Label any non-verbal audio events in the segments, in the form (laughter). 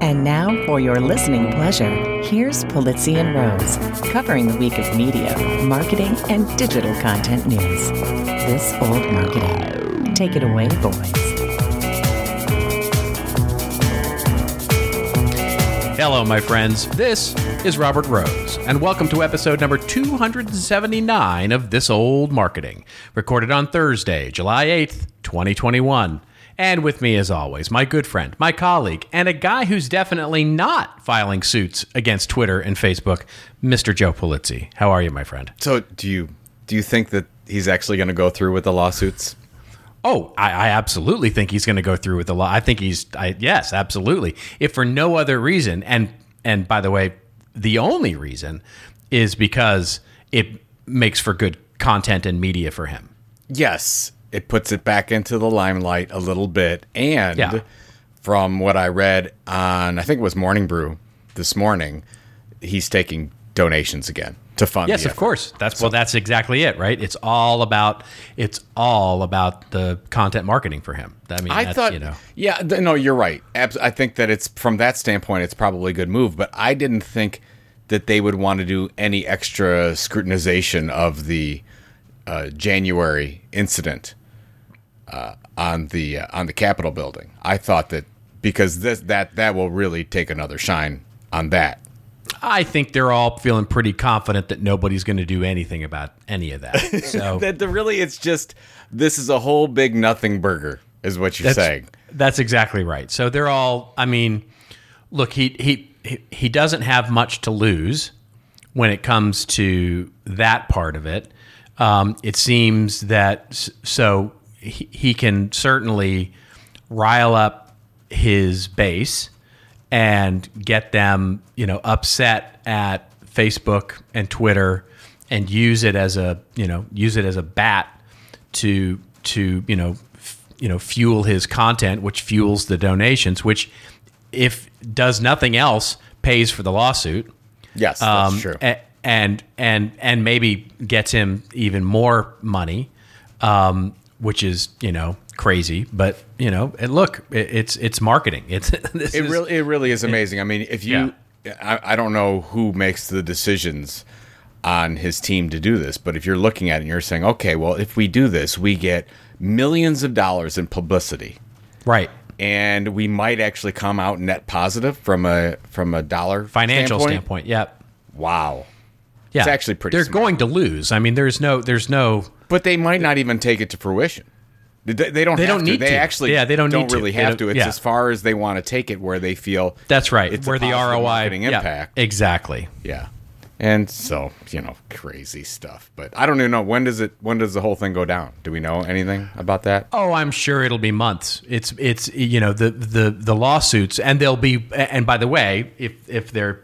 And now, for your listening pleasure, here's Polizzi and Rose, covering the week of media, marketing, and digital content news. This old marketing. Take it away, boys. Hello, my friends. This is Robert Rose, and welcome to episode number 279 of This Old Marketing, recorded on Thursday, July 8th, 2021. And with me, as always, my good friend, my colleague, and a guy who's definitely not filing suits against Twitter and Facebook, Mr. Joe Polizzi. How are you, my friend? So, do you do you think that he's actually going to go through with the lawsuits? Oh, I, I absolutely think he's going to go through with the law. I think he's, I, yes, absolutely. If for no other reason, and and by the way, the only reason is because it makes for good content and media for him. Yes, it puts it back into the limelight a little bit. And Yeah. from what I read on, I think it was Morning Brew this morning, he's taking donations again to fund. Yes, of course. That's well. That's exactly it, right? It's all about it's all about the content marketing for him. I mean, I that's, thought, you know, yeah, th- no, you're right. Abs- I think that it's from that standpoint, it's probably a good move. But I didn't think that they would want to do any extra scrutinization of the uh, January incident uh, on the uh, on the Capitol building. I thought that because this that that will really take another shine on that. I think they're all feeling pretty confident that nobody's going to do anything about any of that. (laughs) So That the, really, it's just this is a whole big nothing burger, is what you're that's, saying. That's exactly right. So they're all. I mean, look, he he he- he doesn't have much to lose when it comes to that part of it. Um, it seems that so he, he can certainly rile up his base and get them, you know, upset at Facebook and Twitter and use it as a, you know, use it as a bat to to, you know, f- you know, fuel his content, which fuels the donations, which if does nothing else pays for the lawsuit. Yes, that's Um, true. a- and and and maybe gets him even more money, um, which is you know crazy. But you know, and look, it, it's it's marketing. (laughs) It's this It is- really, it really is amazing. I mean, if you, I, I don't know who makes the decisions on his team to do this, but if you're looking at it and you're saying, okay, well, if we do this, we get millions of dollars in publicity, right and we might actually come out net positive from a from a dollar financial standpoint. standpoint. Yep. Wow, Yeah, It's actually pretty They're smart. going to lose. I mean, there's no, there's no. But they might not even take it to fruition. They, they don't. They have don't to. need They to. actually. Yeah, they don't need to. really They have don't- to. It's yeah. as far as they want to take it, where they feel That's right. It's where the ROI yeah, impact. exactly. Yeah. And so, you know, crazy stuff. But I don't even know when does it when does the whole thing go down? Do we know anything about that? Oh, I'm sure it'll be months. It's it's you know the the the lawsuits, and they'll be. And by the way, if if they're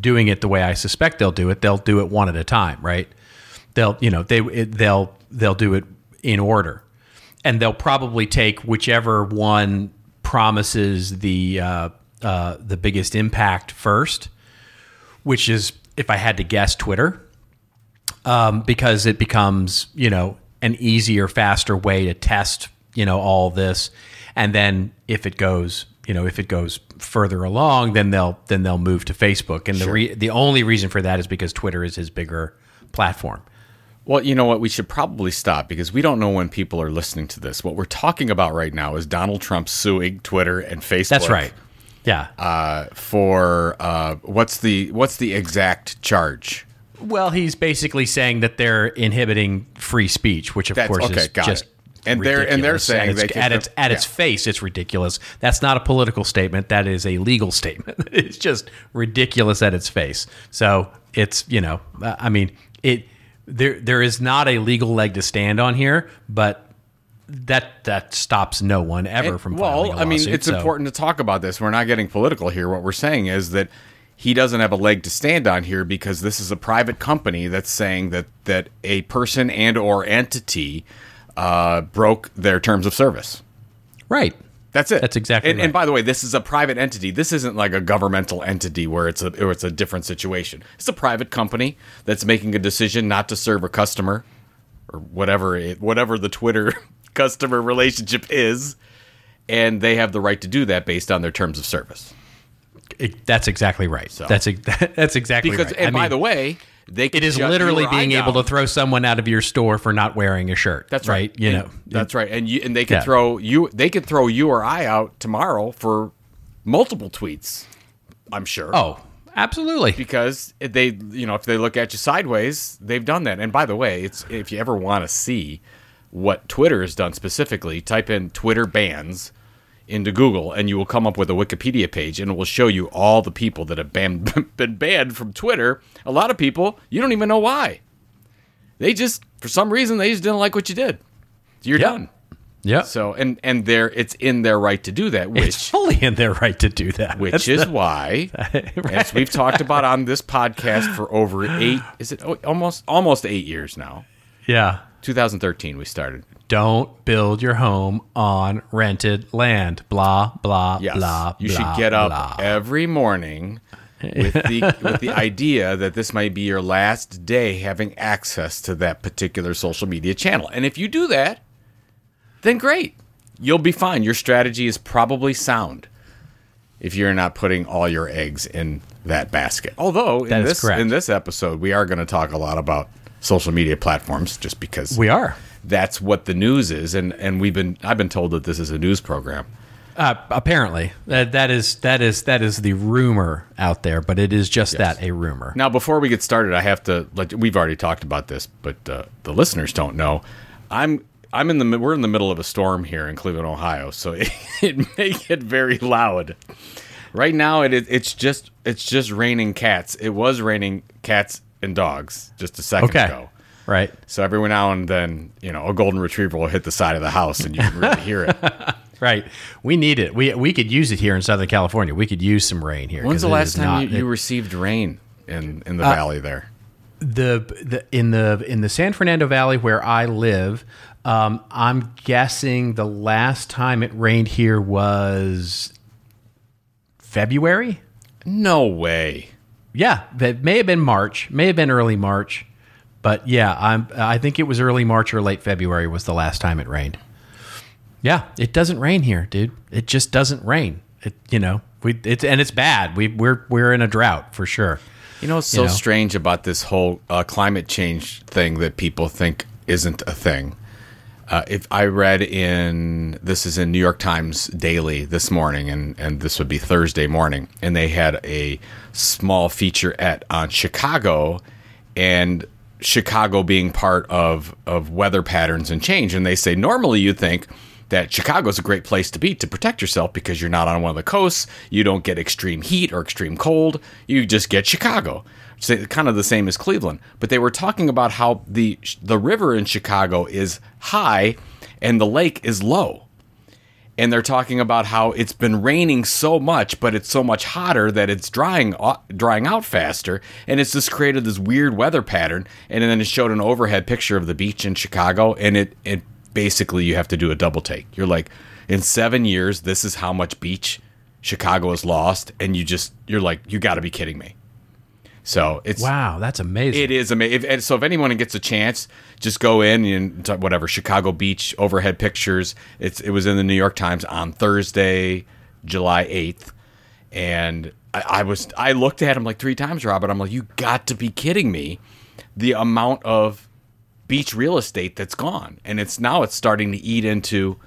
doing it the way I suspect they'll do it, they'll do it one at a time, right? They'll you know they it, they'll they'll do it in order, and they'll probably take whichever one promises the uh, uh, the biggest impact first, which is if I had to guess, Twitter. Um, because it becomes you know an easier, faster way to test you know all this, and then if it goes you know if it goes further along, then they'll then they'll move to Facebook, and the re- the only reason for that is because Twitter is his bigger platform. Well, you know what? We should probably stop because we don't know when people are listening to this. What we're talking about right now is Donald Trump suing Twitter and Facebook. That's right. Yeah. Uh, for uh, what's the what's the exact charge? well, he's basically saying that they're inhibiting free speech, which of That's- course okay, is got just it. And they're- and they're saying at its, at its at its yeah. face, it's ridiculous. That's not a political statement. That is a legal (laughs) statement. it's just ridiculous at its face. So it's you know, I mean, it there there is not a legal leg to stand on here, but that that stops no one ever from well, a I mean, it's so- important to talk about this. We're not getting political here. What we're saying is that he doesn't have a leg to stand on here because this is a private company that's saying that that a person and or entity uh, broke their terms of service. right. That's it. That's exactly And, right. and by the way, this is a private entity. This isn't like a governmental entity where it's a where it's a different situation. It's a private company that's making a decision not to serve a customer or whatever it, whatever the Twitter (laughs) customer relationship is, and they have the right to do that based on their terms of service. It- that's exactly right. That's ex- (laughs) that's exactly Because, right. and I by mean, the way, they it is literally being able to throw someone out of your store for not wearing a shirt. That's right. right. You And- know, that's right. And you and they could Yeah. throw you. They could throw you or I out tomorrow for multiple tweets. I'm sure. Oh, absolutely. because they you know if they look at you sideways they've done that and by the way it's if you ever want to see what twitter has done specifically type in twitter bans into google and you will come up with a wikipedia page and it will show you all the people that have ban- (laughs) been banned from twitter a lot of people you don't even know why they just for some reason they just didn't like what you did you're Yep. done Yeah. so and and they're it's in their right to do that which it's fully in their right to do that. which That's is the- why, (laughs) as we've talked about on this podcast for over eight, is it oh, almost almost eight years now? yeah. 2013 we started. Don't build your home on rented land. Blah blah Yes, blah. you blah, should get up blah. every morning with the with the idea that this might be your last day having access to that particular social media channel, and if you do that, then great, you'll be fine. Your strategy is probably sound. If you're not putting all your eggs in that basket. Although in this correct. in this episode we are going to talk a lot about social media platforms just because We are. That's what the news is and and we've been I've been told that this is a news program. Uh, apparently, that that is that is that is the rumor out there, but it is just that a rumor. Now, before we get started, I have to like we've already talked about this, but uh, the listeners don't know. I'm I'm in the we're in the middle of a storm here in Cleveland, Ohio, so it, (laughs) it may get very loud. Right now, it is it's just it's just raining cats. It was raining cats and dogs just a second Okay. ago. Right. So every now and then, you know, a golden retriever will hit the side of the house, and you can really hear it. (laughs) Right. We need it. We we could use it here in Southern California. We could use some rain here. When's 'cause the last time not- you, you it- received rain in in the Uh, valley there? the the in the in the San Fernando Valley where I live, um, I'm guessing the last time it rained here was February. No way. Yeah, it may have been March, may have been early March, but yeah, I'm I think it was early March or late February was the last time it rained. Yeah, it doesn't rain here, dude. It just doesn't rain. It you know we it's and it's bad. We we're we're in a drought for sure. You know it's so know? strange about this whole uh, climate change thing that people think isn't a thing? Uh, if I read in this is in New York Times Daily this morning, and and this would be Thursday morning, and they had a small featurette on Chicago, and Chicago being part of of weather patterns and change, and they say normally you think that Chicago's a great place to be to protect yourself because you're not on one of the coasts, you don't get extreme heat or extreme cold, you just get Chicago. So kind of the same as Cleveland, but they were talking about how the the river in Chicago is high and the lake is low. And they're talking about how it's been raining so much, but it's so much hotter that it's drying drying out faster, and it's just created this weird weather pattern. And then it showed an overhead picture of the beach in Chicago, and it it basically you have to do a double take. You're like, in seven years, this is how much beach Chicago has lost, and you just you're like, you got to be kidding me. So it's Wow, that's amazing. it is amazing. So if anyone gets a chance, just go in and whatever Chicago Beach overhead pictures. It's it was in the New York Times on Thursday, July eighth, and I, I was I looked at him like three times, Robert. I'm like, you got to be kidding me! The amount of beach real estate that's gone, and it's now it's starting to eat into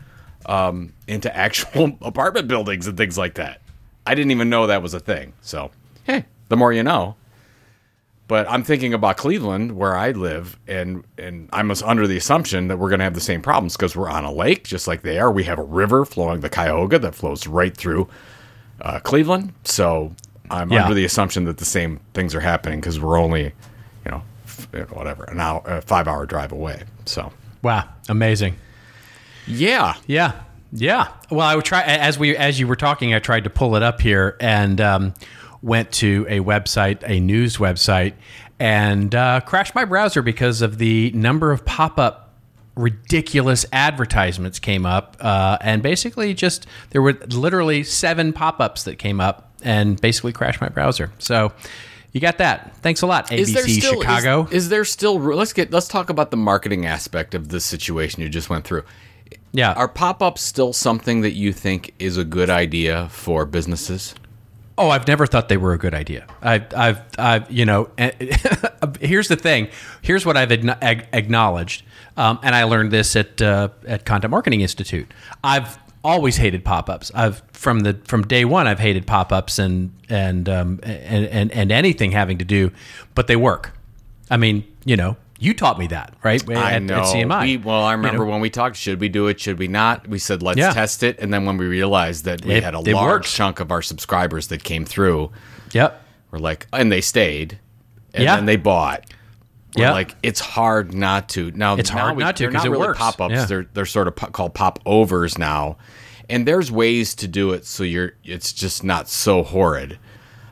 um, into (laughs) actual apartment buildings and things like that. I didn't even know that was a thing. So hey, the more you know. But I'm thinking about Cleveland, where I live, and and I'm under the assumption that we're going to have the same problems because we're on a lake, just like they are. We have a river flowing, the Cuyahoga, that flows right through uh, Cleveland. So I'm Yeah. under the assumption that the same things are happening because we're only, you know, f- whatever, an hour, a five hour drive away. So wow, amazing. yeah, Yeah, yeah. Well, I would try as we as you were talking. I tried to pull it up here and um, went to a website, a news website, and uh, crashed my browser because of the number of pop up ridiculous advertisements came up, uh, and basically just there were literally seven pop ups that came up and basically crashed my browser. So. You got that. Thanks a lot, is there ABC still Chicago. Is, is there still? Let's get let's talk about the marketing aspect of this situation you just went through. Yeah. Are pop-ups still something that you think is a good idea for businesses? Oh, I've never thought they were a good idea. I've, I've, I've you know, (laughs) here's the thing. Here's what I've acknowledged, um, and I learned this at uh, at Content Marketing Institute. I've always hated pop-ups. I've from the from day one. I've hated pop-ups and and um, and, and and anything having to do, but they work. I mean, you know, you taught me that, right? I at, know. At CMI. We, well, I remember You know, when we talked, should we do it? Should we not? We said, let's Yeah. test it. And then when we realized that we It- had a large worked. chunk of our subscribers that came through, Yep. we're like, and they stayed, and Yeah. then they bought. Yeah. like, it's hard not to. Now, It's now hard we- not to they're 'cause not it really works. pop-ups. Yeah. They're, they're sort of po- called pop-overs now. And there's ways to do it so you're it's just not so horrid.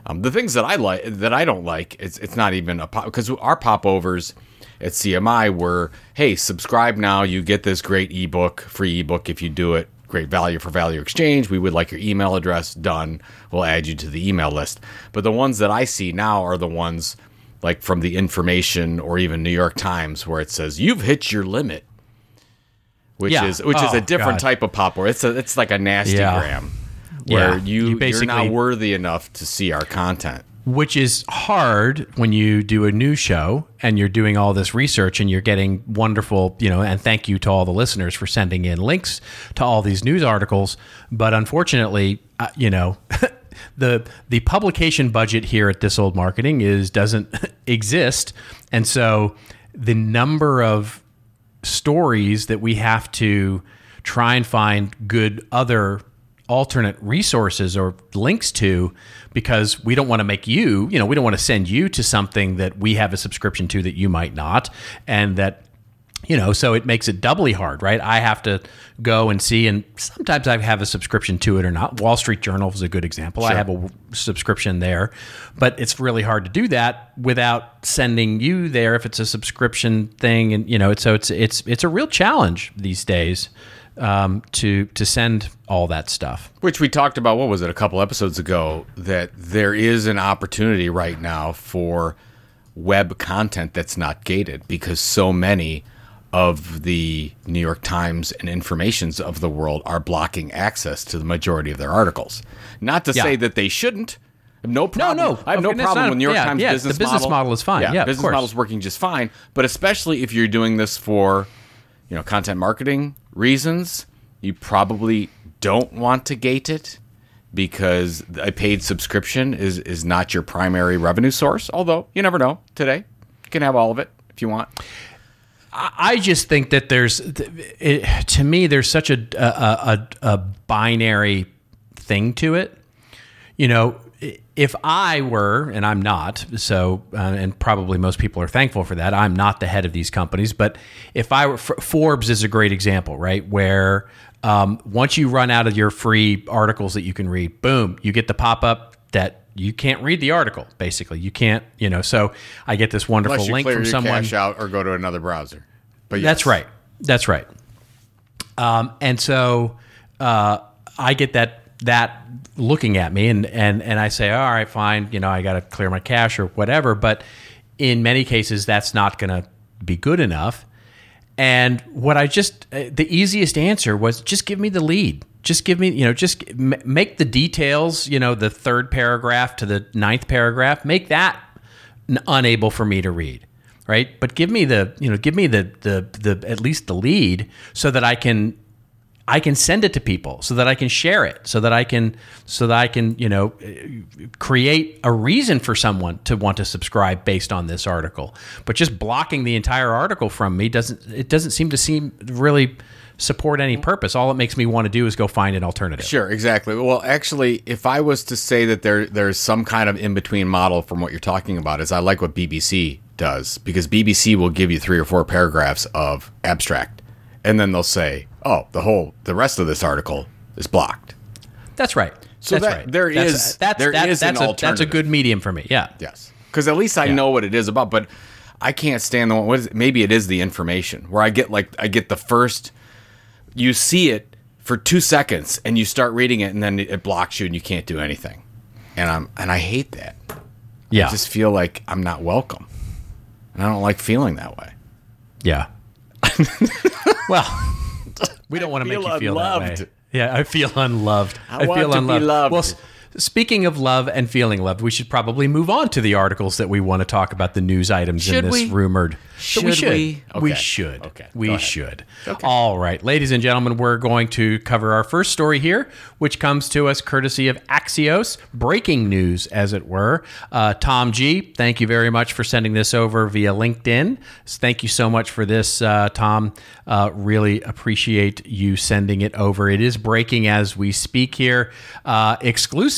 Um, the things that I like that I don't like, it's it's not even a pop because our popovers at CMI were, hey, subscribe now, you get this great ebook, free ebook if you do it. Great value for value exchange. We would like your email address done. We'll add you to the email list. But the ones that I see now are the ones like from the information or even New York Times where it says you've hit your limit, which Yeah. is which is Oh, a different God. type of pop. Or it's a it's like a nasty Yeah. gram where Yeah. you, You are not worthy enough to see our content. Which is hard when you do a new show and you're doing all this research and you're getting wonderful, you know, and thank you to all the listeners for sending in links to all these news articles. But unfortunately, uh, you know, (laughs) the the publication budget here at this old marketing is doesn't (laughs) exist, and so the number of stories that we have to try and find good other alternate resources or links to because we don't want to make you, you know, we don't want to send you to something that we have a subscription to that you might not and that you know, so it makes it doubly hard, right? I have to go and see, and sometimes I have a subscription to it or not. Wall Street Journal is a good example. I have a subscription there, but it's really hard to do that without sending you there if it's a subscription thing, and you know, it's, so it's it's it's a real challenge these days um, to to send all that stuff. Which we talked about, what was it, a couple episodes ago, that there is an opportunity right now for web content that's not gated because so many of the New York Times and informations of the world are blocking access to the majority of their articles. Not to Yeah. say that they shouldn't. I have no problem. no. I have no problem not- with New York yeah, Times yeah, the business business model is fine. Yeah, of business model is working just fine. But especially if you're doing this for, you know, content marketing reasons, you probably don't want to gate it because a paid subscription is is not your primary revenue source. Although you never know. Today, you can have all of it if you want. I just think that there's, it, to me, there's such a, a, a, a binary thing to it. You know, if I were, and I'm not, so, uh, and probably most people are thankful for that, I'm not the head of these companies, but if I were, F- Forbes is a great example, right? Where um, once you run out of your free articles that you can read, boom, you get the pop up that you can't read the article, basically. You can't, you know, so I get this wonderful link from your someone. cache out or go to another browser. But That's right. That's right. Um, and so uh, I get that that looking at me, and and and I say, all right, fine. You know, I got to clear my cache or whatever. But in many cases, that's not going to be good enough. And what I just uh, the easiest answer was just give me the lead. Just give me, you know, just make the details, you know, the third paragraph to the ninth paragraph, make that unable for me to read right but give me the you know give me the the the at least the lead so that i can i can send it to people so that i can share it so that i can so that i can you know create a reason for someone to want to subscribe based on this article. But just blocking the entire article from me doesn't it doesn't seem to seem really support any purpose. All it makes me want to do is go find an alternative. Sure, exactly. Well, actually, if I was to say that there there's some kind of in between model from what you're talking about, is I like what BBC does because BBC will give you three or four paragraphs of abstract, and then they'll say, "Oh, the whole the rest of this article is blocked." that's right So that's that- right there that's, is- that's, there that- is an that's a, that's a good medium for me yeah Yes, because at least I know what it is about. But I can't stand the one. What is it? Maybe it is the information where I get like I get the first. You see it for two seconds, and you start reading it, and then it blocks you, and you can't do anything. And I'm and I hate that. yeah I just feel like I'm not welcome, and I don't like feeling that way. Yeah. (laughs) well, We don't want to make you feel that way. Yeah, I feel unloved. I want feel to be loved. Well, speaking of love and feeling loved, we should probably move on to the articles that we want to talk about the news items in this we? rumored. So we Should should. we? We should. Okay, We should. All right, ladies and gentlemen, we're going to cover our first story here, which comes to us courtesy of Axios, breaking news, as it were. Uh, Tom G, thank you very much for sending this over via LinkedIn. Thank you so much for this, uh, Tom. Uh, really appreciate you sending it over. It is breaking as we speak here. Uh,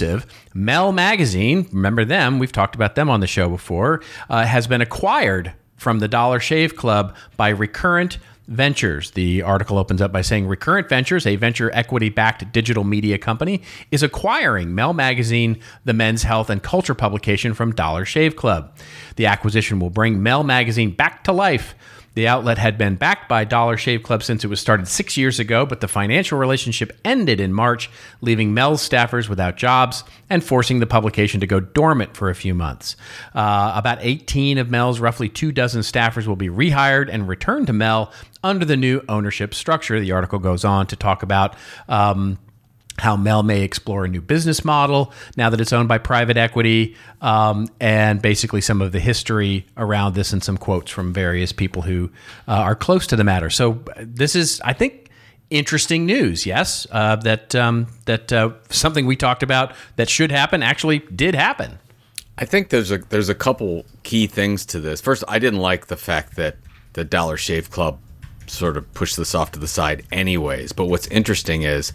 exclusive. Mel Magazine, remember them? We've talked about them on the show before. Uh, has been acquired from the Dollar Shave Club by Recurrent Ventures. The article opens up by saying Recurrent Ventures, a venture equity backed digital media company, is acquiring Mel Magazine, the men's health and culture publication from Dollar Shave Club. The acquisition will bring Mel Magazine back to life. The outlet had been backed by Dollar Shave Club since it was started six years ago, but the financial relationship ended in March, leaving Mel's staffers without jobs and forcing the publication to go dormant for a few months. Uh, about 18 of Mel's roughly two dozen staffers will be rehired and returned to Mel under the new ownership structure. The article goes on to talk about. Um, how Mel may explore a new business model now that it's owned by private equity, um, and basically some of the history around this and some quotes from various people who uh, are close to the matter. So uh, this is, I think, interesting news. Yes, uh, that um, that uh, something we talked about that should happen actually did happen. I think there's a there's a couple key things to this. First, I didn't like the fact that the Dollar Shave Club sort of pushed this off to the side anyways. But what's interesting is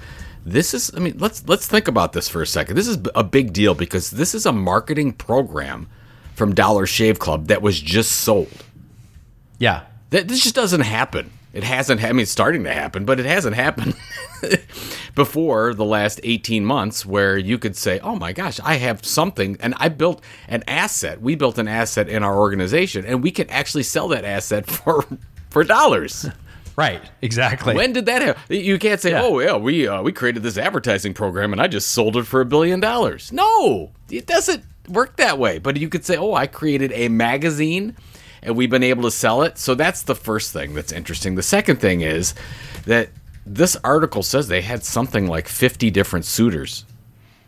this is I mean, let's let's think about this for a second. This is a big deal because this is a marketing program from Dollar Shave Club that was just sold. Yeah, That this just doesn't happen. It hasn't. I mean, it's starting to happen, but it hasn't happened (laughs) before the last eighteen months, where you could say, "Oh my gosh, I have something," and I built an asset. We built an asset in our organization, and we can actually sell that asset (laughs) for for dollars. Right, exactly. When did that happen? You can't say, Yeah. "Oh yeah, we uh, we created this advertising program and I just sold it for a billion dollars." No, it doesn't work that way. But you could say, "Oh, I created a magazine and we've been able to sell it." So that's the first thing that's interesting. The second thing is that this article says they had something like 50 different suitors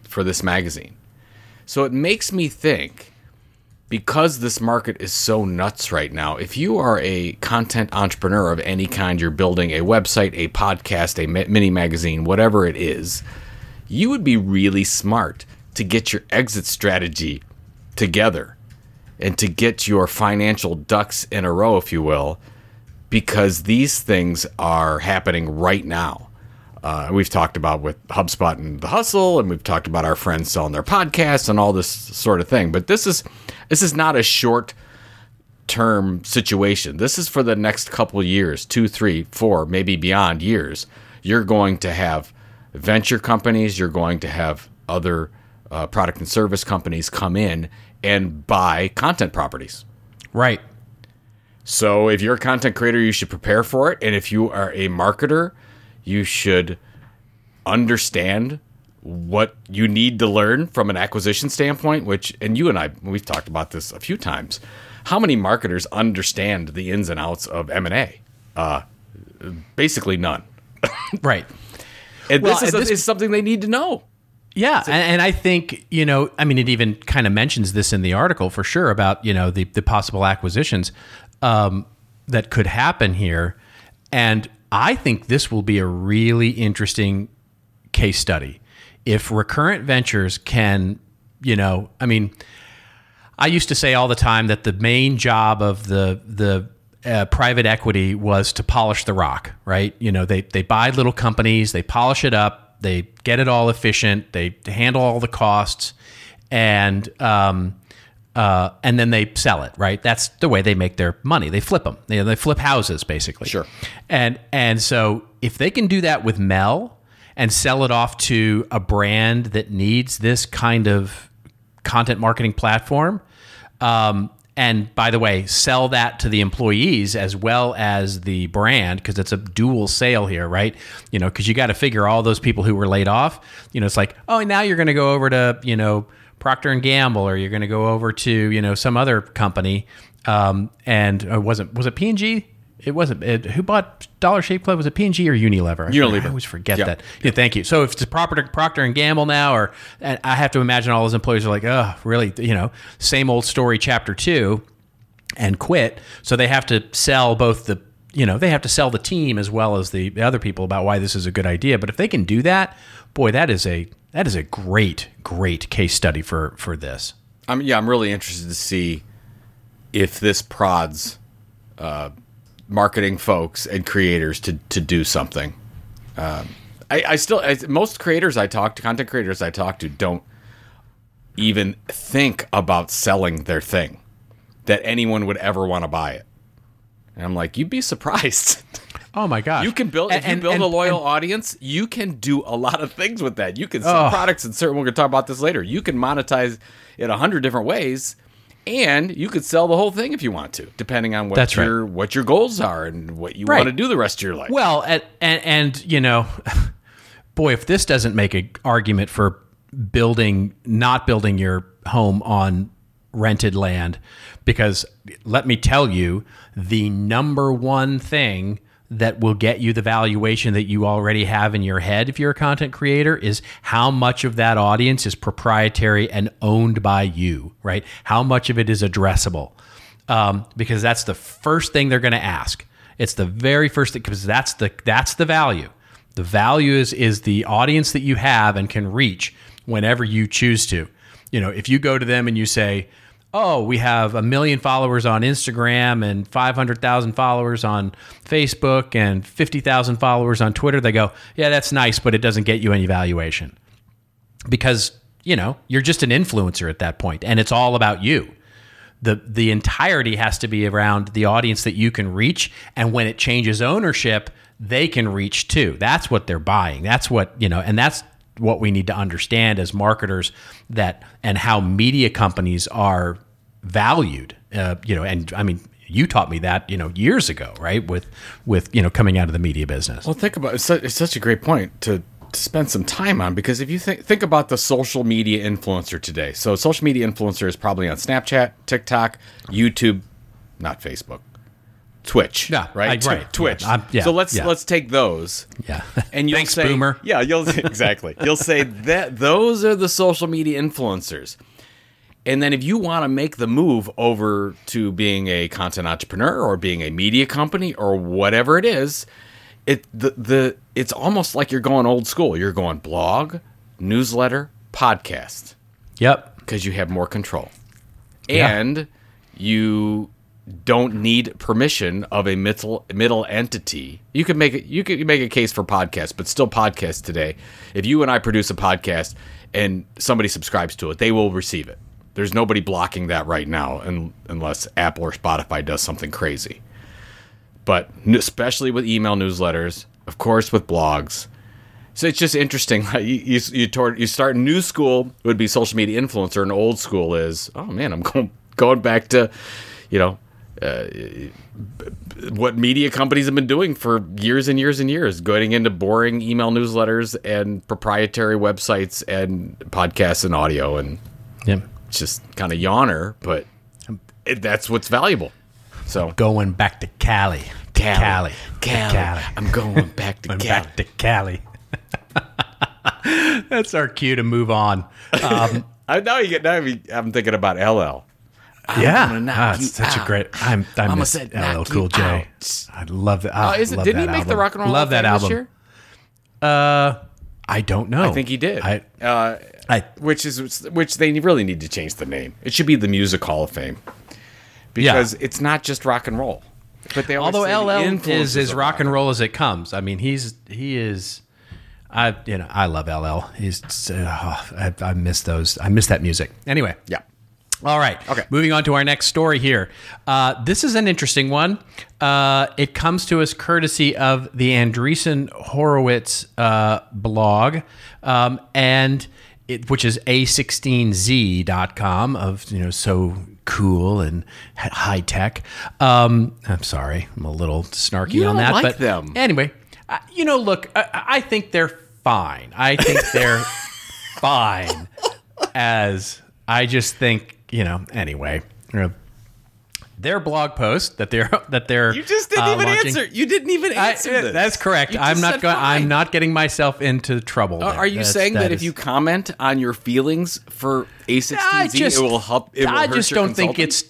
for this magazine. So it makes me think because this market is so nuts right now, if you are a content entrepreneur of any kind, you're building a website, a podcast, a mini magazine, whatever it is, you would be really smart to get your exit strategy together and to get your financial ducks in a row, if you will, because these things are happening right now. Uh, we've talked about with HubSpot and the Hustle, and we've talked about our friends selling their podcasts and all this sort of thing. But this is this is not a short term situation. This is for the next couple years, two, three, four, maybe beyond years. You're going to have venture companies. You're going to have other uh, product and service companies come in and buy content properties. right. So if you're a content creator, you should prepare for it. And if you are a marketer, you should understand what you need to learn from an acquisition standpoint, which, and you and I, we've talked about this a few times. How many marketers understand the ins and outs of M&A? Uh, basically none. (laughs) Right. And Well, this, is, and this- is something they need to know. Yeah, and, and I think you know, I mean, it even kind of mentions this in the article for sure about you know the the possible acquisitions um, that could happen here, and I think this will be a really interesting case study if recurrent ventures can, you know, I mean, I used to say all the time that the main job of the the uh, private equity was to polish the rock, right? You know, they they buy little companies, they polish it up, they get it all efficient, they handle all the costs, and um, uh, and then they sell it, right? That's the way they make their money. They flip them. They, they flip houses, basically. Sure. And and so if they can do that with Mel and sell it off to a brand that needs this kind of content marketing platform, um, and by the way, sell that to the employees as well as the brand because it's a dual sale here, right? You know, because you got to figure all those people who were laid off. You know, it's like, oh, now you're going to go over to you know Procter and Gamble, or you're going to go over to you know some other company. Um, and uh, was it was it P and G It wasn't. It, who bought Dollar Shave Club? Was it P and G or Unilever? I- Unilever. I always forget Yep. that. Yeah, thank you. So if it's Procter Procter and Gamble now, or and I have to imagine all those employees are like, oh, really? You know, same old story, chapter two, and quit. So they have to sell both the you know they have to sell the team as well as the, the other people about why this is a good idea. But if they can do that, boy, that is a that is a great great case study for for this. I'm yeah, I'm really interested to see if this prods uh, marketing folks and creators to to do something. Um, I, I still I, most creators I talk to, content creators I talk to, don't even think about selling their thing that anyone would ever want to buy it. And I'm like, you'd be surprised. (laughs) Oh my gosh! You can build if you And- build and- a loyal and- audience, you can do a lot of things with that. You can sell Oh. products and certain we're gonna talk about this later. You can monetize it a hundred different ways. And you could sell the whole thing if you want to, depending on what That's right. your what your goals are and what you Right. want to do the rest of your life. Well, and, and and you know, (laughs) boy, if this doesn't make an argument for building, not building your home on rented land, because let me tell you, the number one thing that will get you the valuation that you already have in your head if you're a content creator is how much of that audience is proprietary and owned by you, right? How much of it is addressable? Um, because that's the first thing they're going to ask. It's the very first thing because that's the that's the value. The value is is the audience that you have and can reach whenever you choose to. You know, if you go to them and you say, "Oh, we have a million followers on Instagram and 500,000 followers on Facebook and 50,000 followers on Twitter," they go, "Yeah, that's nice, but it doesn't get you any valuation." Because, you know, you're just an influencer at that point and it's all about you. The the entirety has to be around the audience that you can reach and when it changes ownership they can reach too. That's what they're buying. That's what you know and that's what we need to understand as marketers that and how media companies are valued uh, you know and i mean you taught me that you know years ago right with with you know coming out of the media business. Well, think about it's such, it's such a great point to, to spend some time on because if you think think about the social media influencer today, so social media influencer is probably on Snapchat, TikTok, YouTube, not Facebook, Twitch, Yeah, right, I- right. Twitch. Yeah, yeah, so let's yeah. let's take those. yeah (laughs) And you'll Thanks, say, boomer. Yeah, you'll (laughs) exactly. You'll say that those are the social media influencers. And then if you want to make the move over to being a content entrepreneur or being a media company or whatever it is, it the the it's almost like you're going old school. You're going blog, newsletter, podcast yep because you have more control. And you don't need permission of a middle middle entity. You could make it you could make a case for podcasts, but still podcasts today. If you and I produce a podcast and somebody subscribes to it, they will receive it. There's nobody blocking that right now un, unless Apple or Spotify does something crazy. But especially with email newsletters, of course with blogs, so it's just interesting. (laughs) You you you, toward, you start new school would be social media influencer, and old school is oh man, I'm (laughs) going going back to, you know, uh, what media companies have been doing for years and years and years, going into boring email newsletters and proprietary websites and podcasts and audio, and yep just kind of yawner, but it, that's what's valuable. So going back to cali Cali, cali, Cali. I'm going back to (laughs) Going Cali. back to Cali. (laughs) That's our cue to move on. Um, (laughs) I, now you get now I'm thinking about LL. Yeah, gonna knock Ah, you it's such a great. I'm, I Mama miss said, LL Cool you J. out. I love that. Oh, I is it, love didn't he that make the. Rock and Roll Love that album. this year? Uh, I don't know. I think he did. I, uh, I which is which they really need to change the name. It should be the Music Hall of Fame because it's not just rock and roll. But they although LL is as rock and roll as it comes. I mean, he's he is. I you know I love LL. He's uh, I, I miss those. I miss that music. Anyway, Yeah. All right. Okay. Moving on to our next story here. Uh, this is an interesting one. Uh, it comes to us courtesy of the Andreessen Horowitz uh, blog, um, and it, which is a16z.com of you know so cool and high tech. Um, I'm sorry, I'm a little snarky You on that, like but them. anyway, uh, you know, look, I, I think they're fine. I think they're (laughs) fine as I just think, you know, anyway. uh, their blog post that they're (laughs) that they're You just didn't uh, even launching- answer. You didn't even I- answer this. that's correct. You I'm not going. I'm not getting myself into trouble. Uh. Are you That's- saying that, if you comment on your feelings for A16Z, I just it will help? It will I just don't think it's.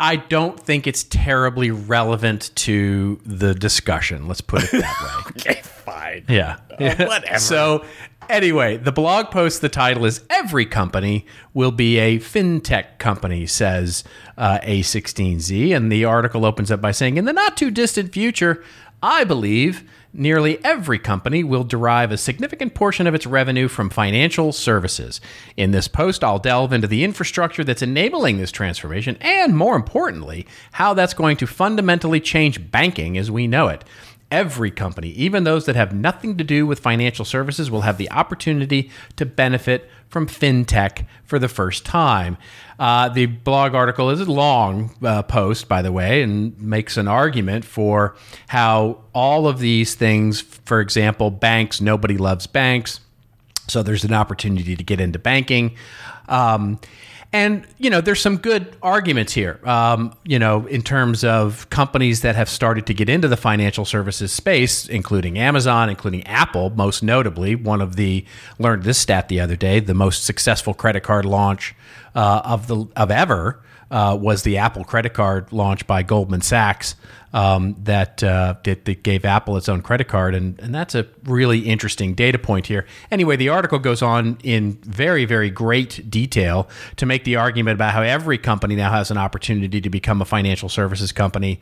I don't think it's terribly relevant to the discussion. Let's put it that way. (laughs) okay. Fine. Yeah. whatever. (laughs) So, anyway, the blog post, the title is Every Company Will Be a FinTech Company, says uh, A16Z. And the article opens up by saying, In the not too distant future, I believe nearly every company will derive a significant portion of its revenue from financial services. In this post, I'll delve into the infrastructure that's enabling this transformation and, more importantly, how that's going to fundamentally change banking as we know it. Every company, even those that have nothing to do with financial services, will have the opportunity to benefit from fintech for the first time. Uh, the blog article is a long uh, post, by the way, and makes an argument for how all of these things, for example, banks, nobody loves banks. So there's an opportunity to get into banking. Um, and, you know, there's some good arguments here, um, you know, in terms of companies that have started to get into the financial services space, including Amazon, including Apple, most notably. One of the, learned this stat the other day, the most successful credit card launch uh, of, the, of ever uh, was the Apple credit card launched by Goldman Sachs um, that, uh, that gave Apple its own credit card, and and that's a really interesting data point here. Anyway, the article goes on in very very great detail to make the argument about how every company now has an opportunity to become a financial services company.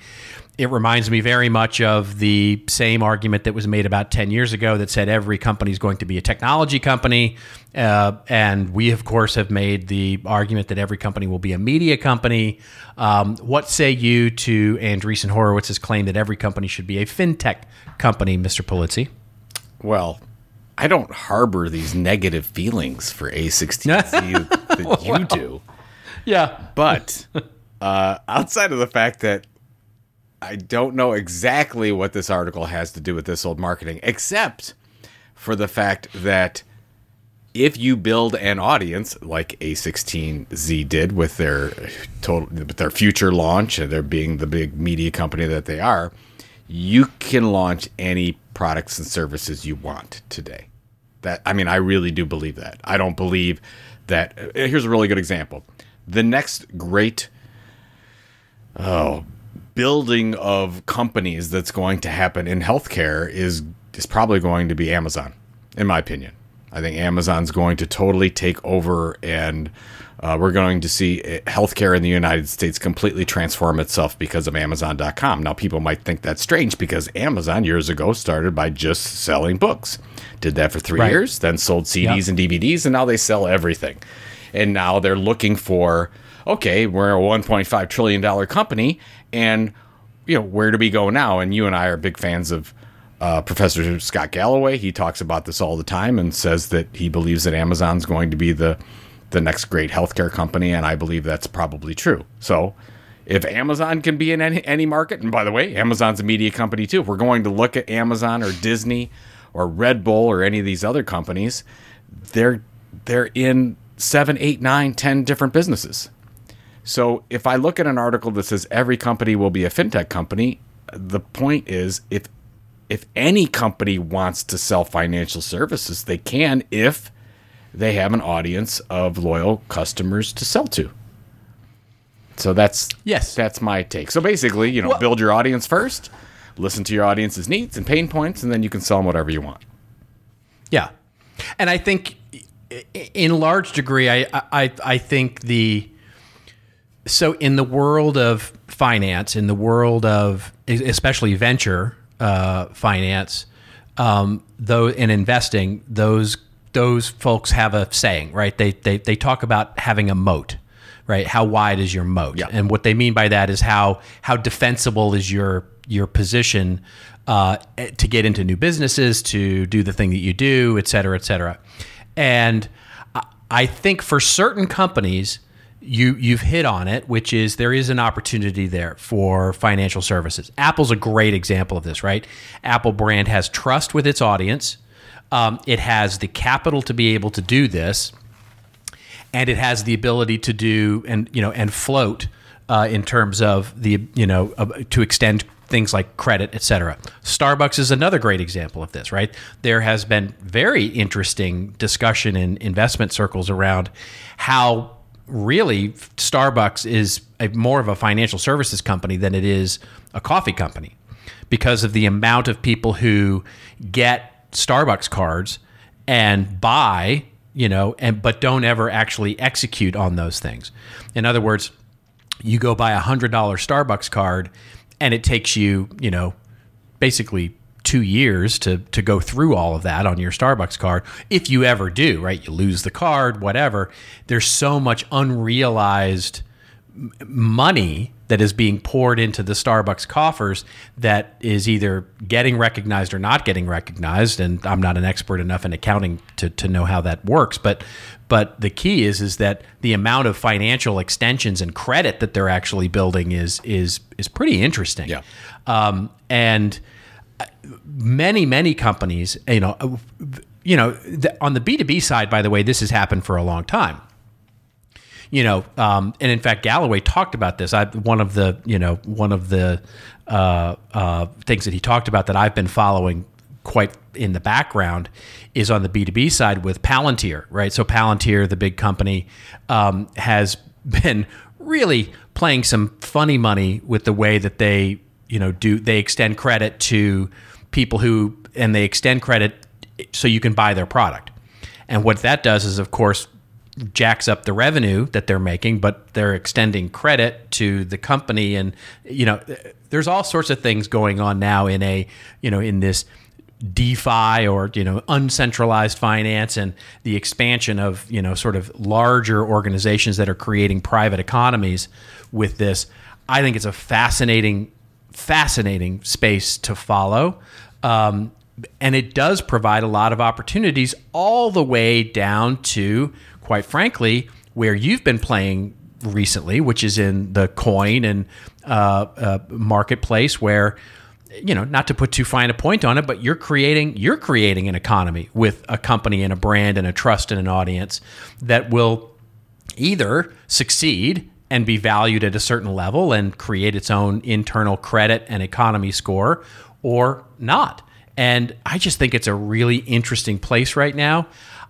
It reminds me very much of the same argument that was made about 10 years ago that said every company is going to be a technology company. Uh, and we, of course, have made the argument that every company will be a media company. Um, what say you to Andreessen Horowitz's claim that every company should be a fintech company, Mr. Polizzi? Well, I don't harbor these negative feelings for A16Z (laughs) that you do. Yeah. But uh, outside of the fact that I don't know exactly what this article has to do with this old marketing, except for the fact that if you build an audience like A16Z did with their total with their future launch and their being the big media company that they are, you can launch any products and services you want today. That I mean, I really do believe that. I don't believe that. uh, Here's a really good example. The next great oh building of companies that's going to happen in healthcare is is probably going to be Amazon, in my opinion. I think Amazon's going to totally take over, and uh, we're going to see uh, healthcare in the United States completely transform itself because of Amazon.com. Now, people might think that's strange because Amazon years ago started by just selling books, did that for three Right. years, then sold CDs and DVDs, and now they sell everything. And now they're looking for, okay, we're a 1.5 trillion dollar company, and you know where do we go now? And you and I are big fans of uh, Professor Scott Galloway. He talks about this all the time and says that he believes that Amazon's going to be the the next great healthcare company, and I believe that's probably true. So. If Amazon can be in any, any market, and by the way, Amazon's a media company too. If we're going to look at Amazon or Disney or Red Bull or any of these other companies, they're they're in seven, eight, nine, ten different businesses. So if I look at an article that says every company will be a fintech company, the point is if if any company wants to sell financial services, they can if they have an audience of loyal customers to sell to. So that's Yes. that's my take. So basically, you know, build your audience first, listen to your audience's needs and pain points, and then you can sell them whatever you want. Yeah, and I think in large degree, I I I think the so in the world of finance, in the world of especially venture uh, finance, um, though in investing, those those folks have a saying, right? They they they talk about having a moat, right? How wide is your moat? Yeah. And what they mean by that is how how defensible is your your position uh, to get into new businesses, to do the thing that you do, et cetera, et cetera. And I- I think for certain companies, you you've hit on it, which is there is an opportunity there for financial services. Apple's a great example of this, right? Apple brand has trust with its audience. Um, it has the capital to be able to do this and it has the ability to do and you know and float uh, in terms of the you know uh, to extend things like credit, et cetera. Starbucks is another great example of this, right? There has been very interesting discussion in investment circles around how really Starbucks is a, more of a financial services company than it is a coffee company because of the amount of people who get Starbucks cards and buy, you know, and but don't ever actually execute on those things. In other words, you go buy a hundred dollar Starbucks card and it takes you, you know, basically two years to to go through all of that on your Starbucks card. If you ever do, right? You lose the card, whatever. There's so much unrealized money that is being poured into the Starbucks coffers that is either getting recognized or not getting recognized. And I'm not an expert enough in accounting to, to know how that works. But but the key is is that the amount of financial extensions and credit that they're actually building is is is pretty interesting. Yeah. Um, and many many companies, you know, you know, the, on the B two B side, by the way, this has happened for a long time you know, um, and in fact, Galloway talked about this. I one of the you know one of the uh, uh, things that he talked about that I've been following quite in the background is on the B two B side with Palantir, right? So Palantir, the big company, um, has (laughs) been really playing some funny money with the way that they you know do they extend credit to people who and they extend credit so you can buy their product. And what that does is, of course, jacks up the revenue that they're making, but they're extending credit to the company. And, you know, there's all sorts of things going on now in a, you know, in this DeFi or, you know, uncentralized finance and the expansion of, you know, sort of larger organizations that are creating private economies with this. I think it's a fascinating, fascinating space to follow. Um, and it does provide a lot of opportunities all the way down to quite frankly, where you've been playing recently, which is in the coin and uh, uh, marketplace, where you know, not to put too fine a point on it, but you're creating you're creating an economy with a company and a brand and a trust and an audience that will either succeed and be valued at a certain level and create its own internal credit and economy score or not. And I just think it's a really interesting place right now.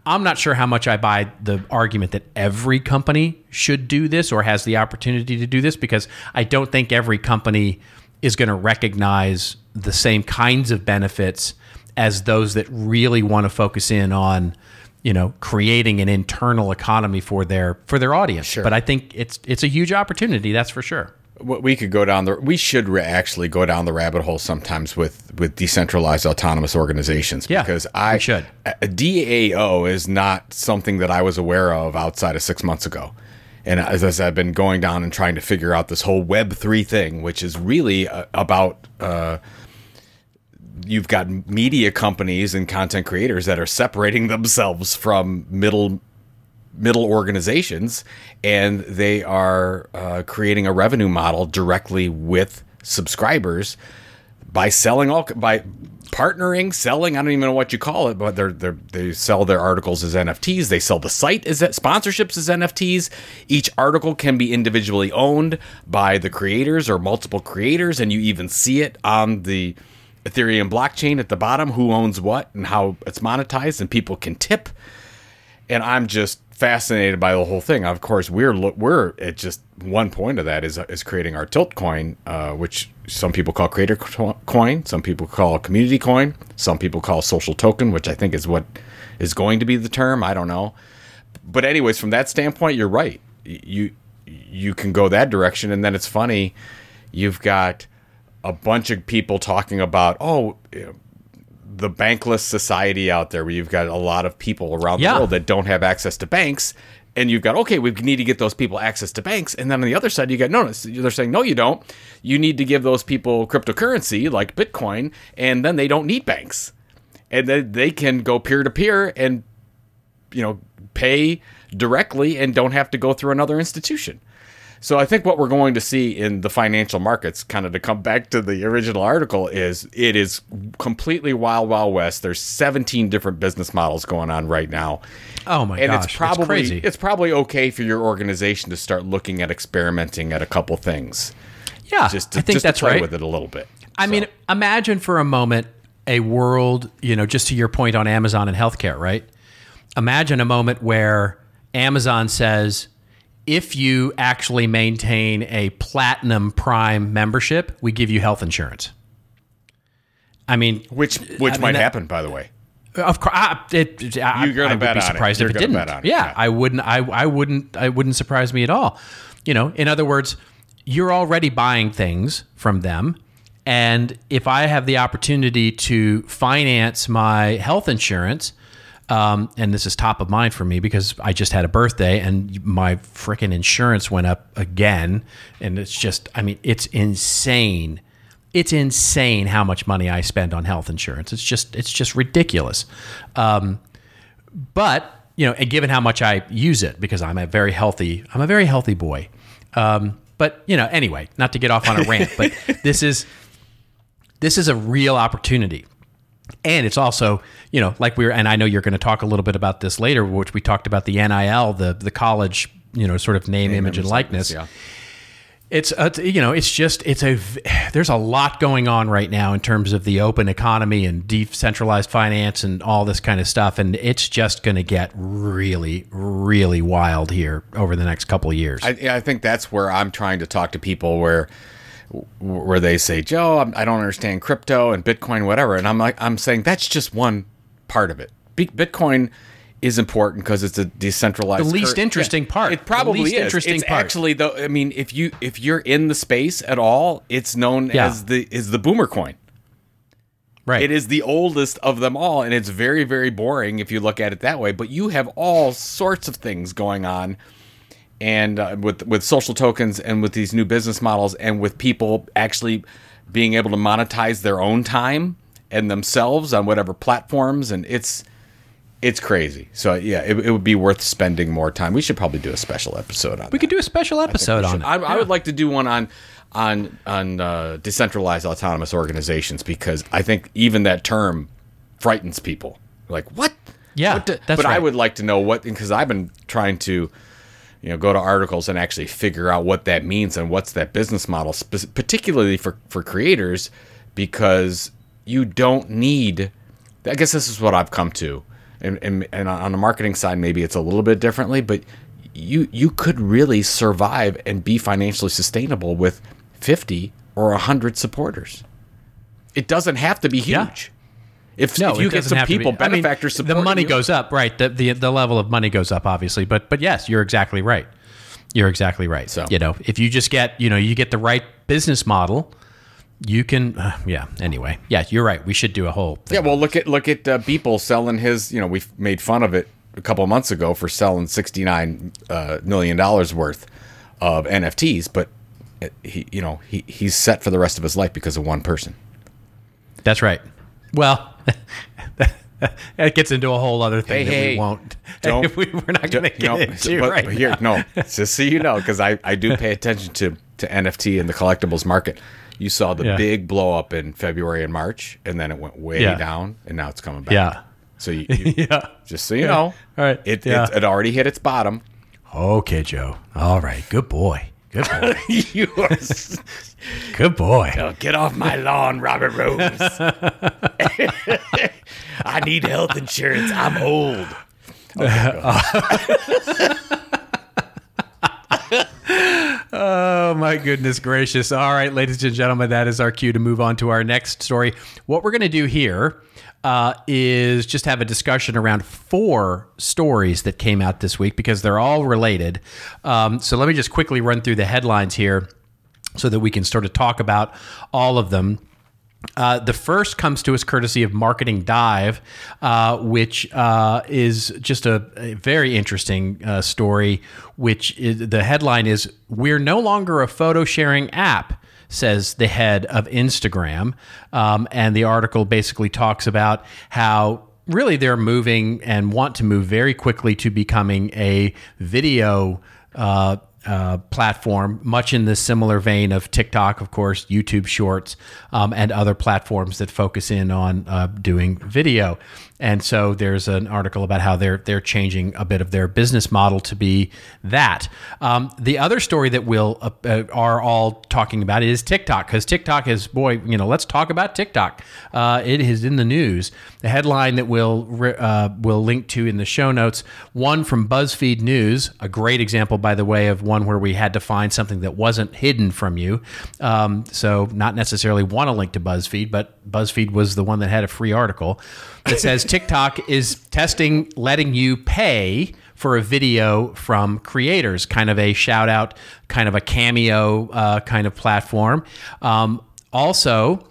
I'm not sure how much I buy the argument that every company should do this or has the opportunity to do this because I don't think every company is going to recognize the same kinds of benefits as those that really want to focus in on you know creating an internal economy for their for their audience Sure. but i think it's it's a huge opportunity that's for sure we could go down the we should re- actually go down the rabbit hole sometimes with with decentralized autonomous organizations Yeah, because I we should. a a DAO is not something that I was aware of outside of 6 months ago. And as, as I've been going down and trying to figure out this whole Web three thing, which is really uh, about uh, you've got media companies and content creators that are separating themselves from middle middle organizations and they are uh, creating a revenue model directly with subscribers by selling all by partnering selling i don't even know what you call it but they're, they're they sell their articles as nfts they sell the site as sponsorships as nfts each article can be individually owned by the creators or multiple creators and you even see it on the ethereum blockchain at the bottom who owns what and how it's monetized and people can tip and I'm just fascinated by the whole thing. Of course, we're we're at just one point of that is is creating our tilt coin, uh, which some people call creator coin, some people call community coin, some people call social token, which I think is what is going to be the term. I don't know, but anyways, from that standpoint, you're right. You you can go that direction, and then it's funny. You've got a bunch of people talking about oh. you know, the bankless society out there where you've got a lot of people around Yeah. the world that don't have access to banks and you've got okay we need to get those people access to banks and then on the other side you got no no, they're saying no you don't you need to give those people cryptocurrency like bitcoin and then they don't need banks and then they can go peer to peer and you know pay directly and don't have to go through another institution So I think what we're going to see in the financial markets, kind of to come back to the original article, is it is completely wild, wild west. There's 17 different business models going on right now. Oh my god. and gosh, it's probably crazy. it's probably okay for your organization to start looking at experimenting at a couple things. yeah, Just to, I think just that's right. with it a little bit. I mean, imagine for a moment a world, you know, just to your point on Amazon and healthcare, right? Imagine a moment where Amazon says, if you actually maintain a platinum prime membership, we give you health insurance. I mean, which which mean, might that- happen, by the way. of course, I, it, I, You're I would bet be on it. surprised You're if it didn't. bet on it, yeah, yeah. I wouldn't. I, I wouldn't. I wouldn't surprise me at all. You know, in other words, you're already buying things from them, and if I have the opportunity to finance my health insurance. Um, and this is top of mind for me because I just had a birthday and my freaking insurance went up again. And it's just, I mean, it's insane it's insane how much money I spend on health insurance. It's just it's just ridiculous. Um, but you know, and given how much I use it, because I'm a very healthy I'm a very healthy boy. Um, but you know, anyway, not to get off on a rant, but (laughs) this is this is a real opportunity. And it's also, you know, like we were, and I know you're going to talk a little bit about this later, which we talked about the NIL, the the college, you know, sort of name, image, and likeness Yeah. it's uh, you know it's just it's a (sighs) there's a lot going on right now in terms of the open economy and decentralized finance and all this kind of stuff and it's just going to get really really wild here over the next couple of years I, I think that's where I'm trying to talk to people where where they say, Joe, I'm, don't understand crypto and Bitcoin, whatever, and I'm like, I'm saying that's just one part of it. Bitcoin is important because it's a decentralized. The least cur- interesting part. It probably The least is. interesting it's part. actually though. I mean, if you if you're in the space at all, it's known Yeah. as the is the boomer coin. right It is the oldest of them all, and it's very, very boring if you look at it that way. But you have all sorts of things going on, and uh, with with social tokens, and with these new business models, and with people actually being able to monetize their own time and themselves on whatever platforms, and it's it's crazy. So yeah, it, it would be worth spending more time. We should probably do a special episode on. we could do a special episode on it I, I would like to do one on on on uh, decentralized autonomous organizations because I think even that term frightens people. Like what? Yeah, What the- that's but I would like to know what because I've been trying to you know go to articles and actually figure out what that means and what's that business model, spe- particularly for for creators, because you don't need. I guess this is what I've come to, and and, and on the marketing side, maybe it's a little bit differently, but you you could really survive and be financially sustainable with fifty or hundred supporters. It doesn't have to be Yeah. If, no, if you get some to be- people, I mean, benefactors, the money you- goes up, right? The, the the level of money goes up, obviously. But but yes, you're exactly right. You're exactly right. So- you know, if you just get you know you get the right business model, you can. Uh, yeah. Anyway, yeah, you're right. We should do a whole. Thing Yeah, well, look at look at uh, Beeple selling his. You know, we made fun of it a couple of months ago for selling sixty nine uh, million dollars worth of NFTs, but uh, he, you know, he he's set for the rest of his life because of one person. That's right. Well, (laughs) that gets into a whole other thing Hey, that hey, we won't. (laughs) don't- we, we're not going to get No, into but, right but here, now. no, (laughs) just so you know, because I I do pay attention to to NFT and the collectibles market. You saw the Yeah. big blow up in February and March, and then it went way Yeah. down, and now it's coming back. Yeah. So you, you Yeah. just so you know, All right. it, Yeah. it it already hit its bottom. Okay, Joe. All right. Good boy. Good boy. (laughs) you are (laughs) Good boy. Oh, get off my lawn, Robert Rose. (laughs) I need health insurance. I'm old. Oh my goodness gracious. All right, ladies and gentlemen, that is our cue to move on to our next story. What we're going to do here uh, is just have a discussion around four stories that came out this week because they're all related. Um, so let me just quickly run through the headlines here so that we can sort of talk about all of them. Uh, the first comes to us courtesy of Marketing Dive, uh, which uh, is just a, a very interesting uh, story. Which is, the headline is "We're no longer a photo sharing app," says the head of Instagram, um, and the article basically talks about how really they're moving and want to move very quickly to becoming a video uh, uh, platform, much in the similar vein of TikTok, of course, YouTube Shorts, um, and other platforms that focus in on uh, doing video. And so there's an article about how they're they're changing a bit of their business model to be that. Um, the other story that we'll uh, uh are all talking about is TikTok because TikTok is boy, you know, let's talk about TikTok. Uh, it is in the news. The headline that we'll uh, will link to in the show notes. One from BuzzFeed News, a great example, by the way, of one where we had to find something that wasn't hidden from you. Um, so not necessarily want to link to BuzzFeed, but BuzzFeed was the one that had a free article that says TikTok is testing letting you pay for a video from creators, kind of a shout out, kind of a cameo uh, kind of platform. Um, also,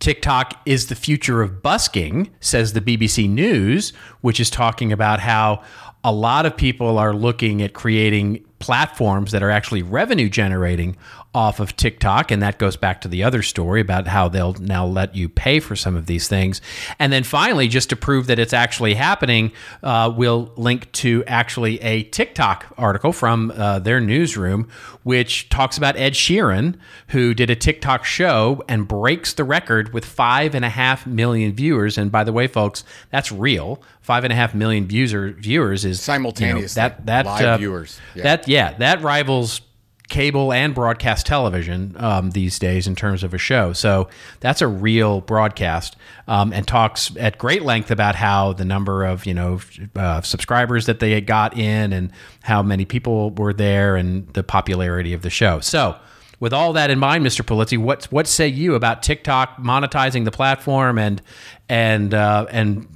TikTok is the future of busking, says the BBC News, which is talking about how a lot of people are looking at creating platforms that are actually revenue generating off of TikTok. And that goes back to the other story about how they'll now let you pay for some of these things. And then finally, just to prove that it's actually happening, uh, we'll link to actually a TikTok article from uh, their newsroom, which talks about Ed Sheeran, who did a TikTok show and breaks the record with five and a half million viewers. And by the way, folks, that's real. Five and a half million viewer, viewers is simultaneous. You know, that that live uh, viewers. Yeah. That yeah, that rivals cable and broadcast television um, these days in terms of a show. So that's a real broadcast, um, and talks at great length about how the number of you know uh, subscribers that they got in, and how many people were there, and the popularity of the show. So. With all that in mind, Mr. Pulizzi, what what say you about TikTok monetizing the platform and and uh, and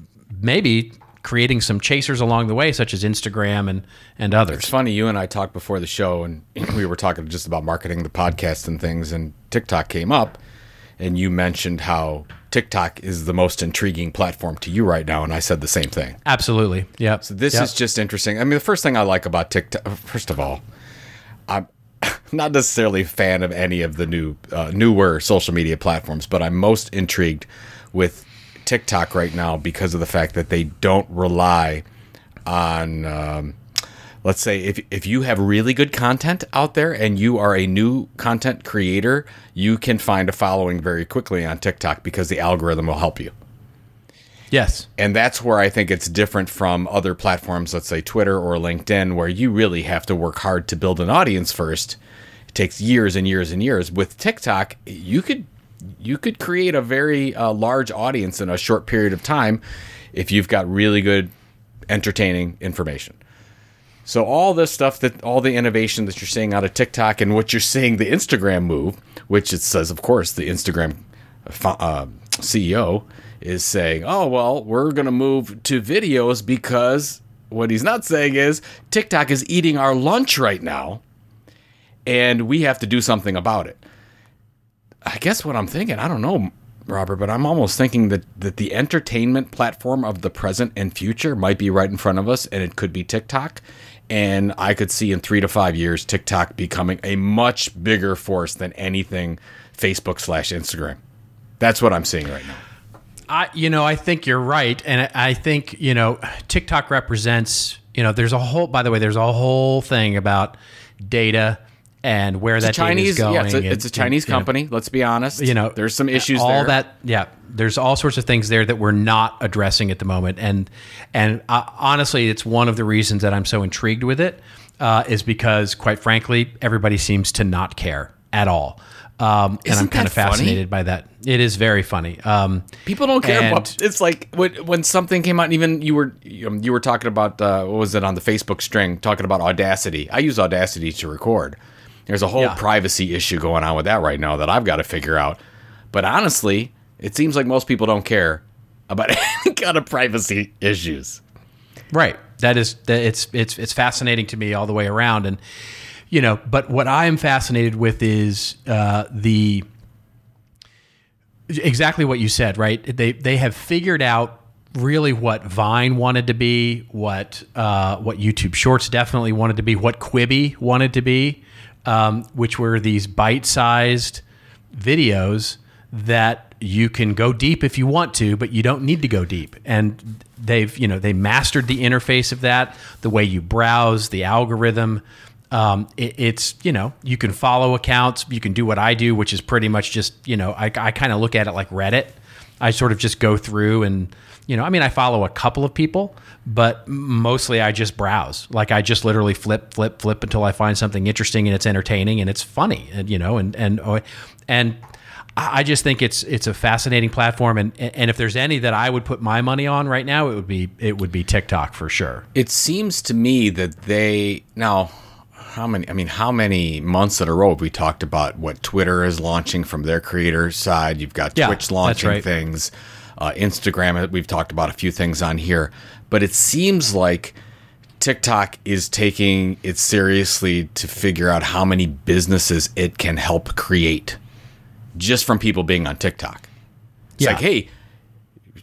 maybe creating some chasers along the way, such as Instagram and and others. It's funny. You and I talked before the show, and we were talking just about marketing the podcast and things, and TikTok came up, and you mentioned how TikTok is the most intriguing platform to you right now, and I said the same thing. Absolutely. Yeah. So this yep. is just interesting. I mean, the first thing I like about TikTok, first of all, I'm (laughs) not necessarily a fan of any of the new uh, newer social media platforms, but I'm most intrigued with TikTok right now because of the fact that they don't rely on. Um, let's say if, if you have really good content out there and you are a new content creator, you can find a following very quickly on TikTok because the algorithm will help you. Yes. And that's where I think it's different from other platforms, let's say Twitter or LinkedIn, where you really have to work hard to build an audience first. It takes years and years and years. With TikTok, you could you could create a very uh, large audience in a short period of time if you've got really good entertaining information. So all this stuff that all the innovation that you're seeing out of TikTok and what you're seeing the Instagram move, which it says of course the Instagram uh, CEO is saying, "Oh well, we're going to move to videos because what he's not saying is TikTok is eating our lunch right now and we have to do something about it." I guess what I'm thinking, I don't know, Robert, but I'm almost thinking that, that the entertainment platform of the present and future might be right in front of us, and it could be TikTok. And I could see in three to five years TikTok becoming a much bigger force than anything Facebook slash Instagram. That's what I'm seeing right now. I, you know, I think you're right, and I think you know, TikTok represents. You know, there's a whole. By the way, there's a whole thing about data and where it's that Chinese, going. Yeah, it's a, it's a Chinese and, company. know, let's be honest. You know, there's some issues. All there. that, yeah. There's all sorts of things there that we're not addressing at the moment, and and uh, honestly, it's one of the reasons that I'm so intrigued with it uh, is because, quite frankly, everybody seems to not care at all. Um, and I'm kind of fascinated funny? by that. It is very funny. Um, People don't care. About, it's like when, when something came out. And even you were um, you were talking about uh, what was it on the Facebook string? Talking about Audacity. I use Audacity to record. There's a whole Yeah. privacy issue going on with that right now that I've got to figure out. But honestly, it seems like most people don't care about (laughs) any kind of privacy issues. Right. That is that it's it's it's fascinating to me all the way around, and you know. But what I am fascinated with is uh, the exactly what you said. Right. They they have figured out really what Vine wanted to be, what uh, what YouTube Shorts definitely wanted to be, what Quibi wanted to be, um, which were these bite-sized videos that you can go deep if you want to, but you don't need to go deep. And they've, you know, they mastered the interface of that, the way you browse, the algorithm. Um, it, it's you know you can follow accounts, you can do what I do, which is pretty much just you know I, I kind of look at it like Reddit. I sort of just go through and you know I mean I follow a couple of people, but mostly I just browse. Like I just literally flip, flip, flip until I find something interesting and it's entertaining and it's funny, and you know and and oh, and. I just think it's it's a fascinating platform, and and if there's any that I would put my money on right now, it would be it would be TikTok for sure. It seems to me that they now how many I mean how many months in a row have we talked about what Twitter is launching from their creator side? You've got Yeah, Twitch launching right. things, uh, Instagram. We've talked about a few things on here, but it seems like TikTok is taking it seriously to figure out how many businesses it can help create just from people being on TikTok. It's Yeah. like, hey,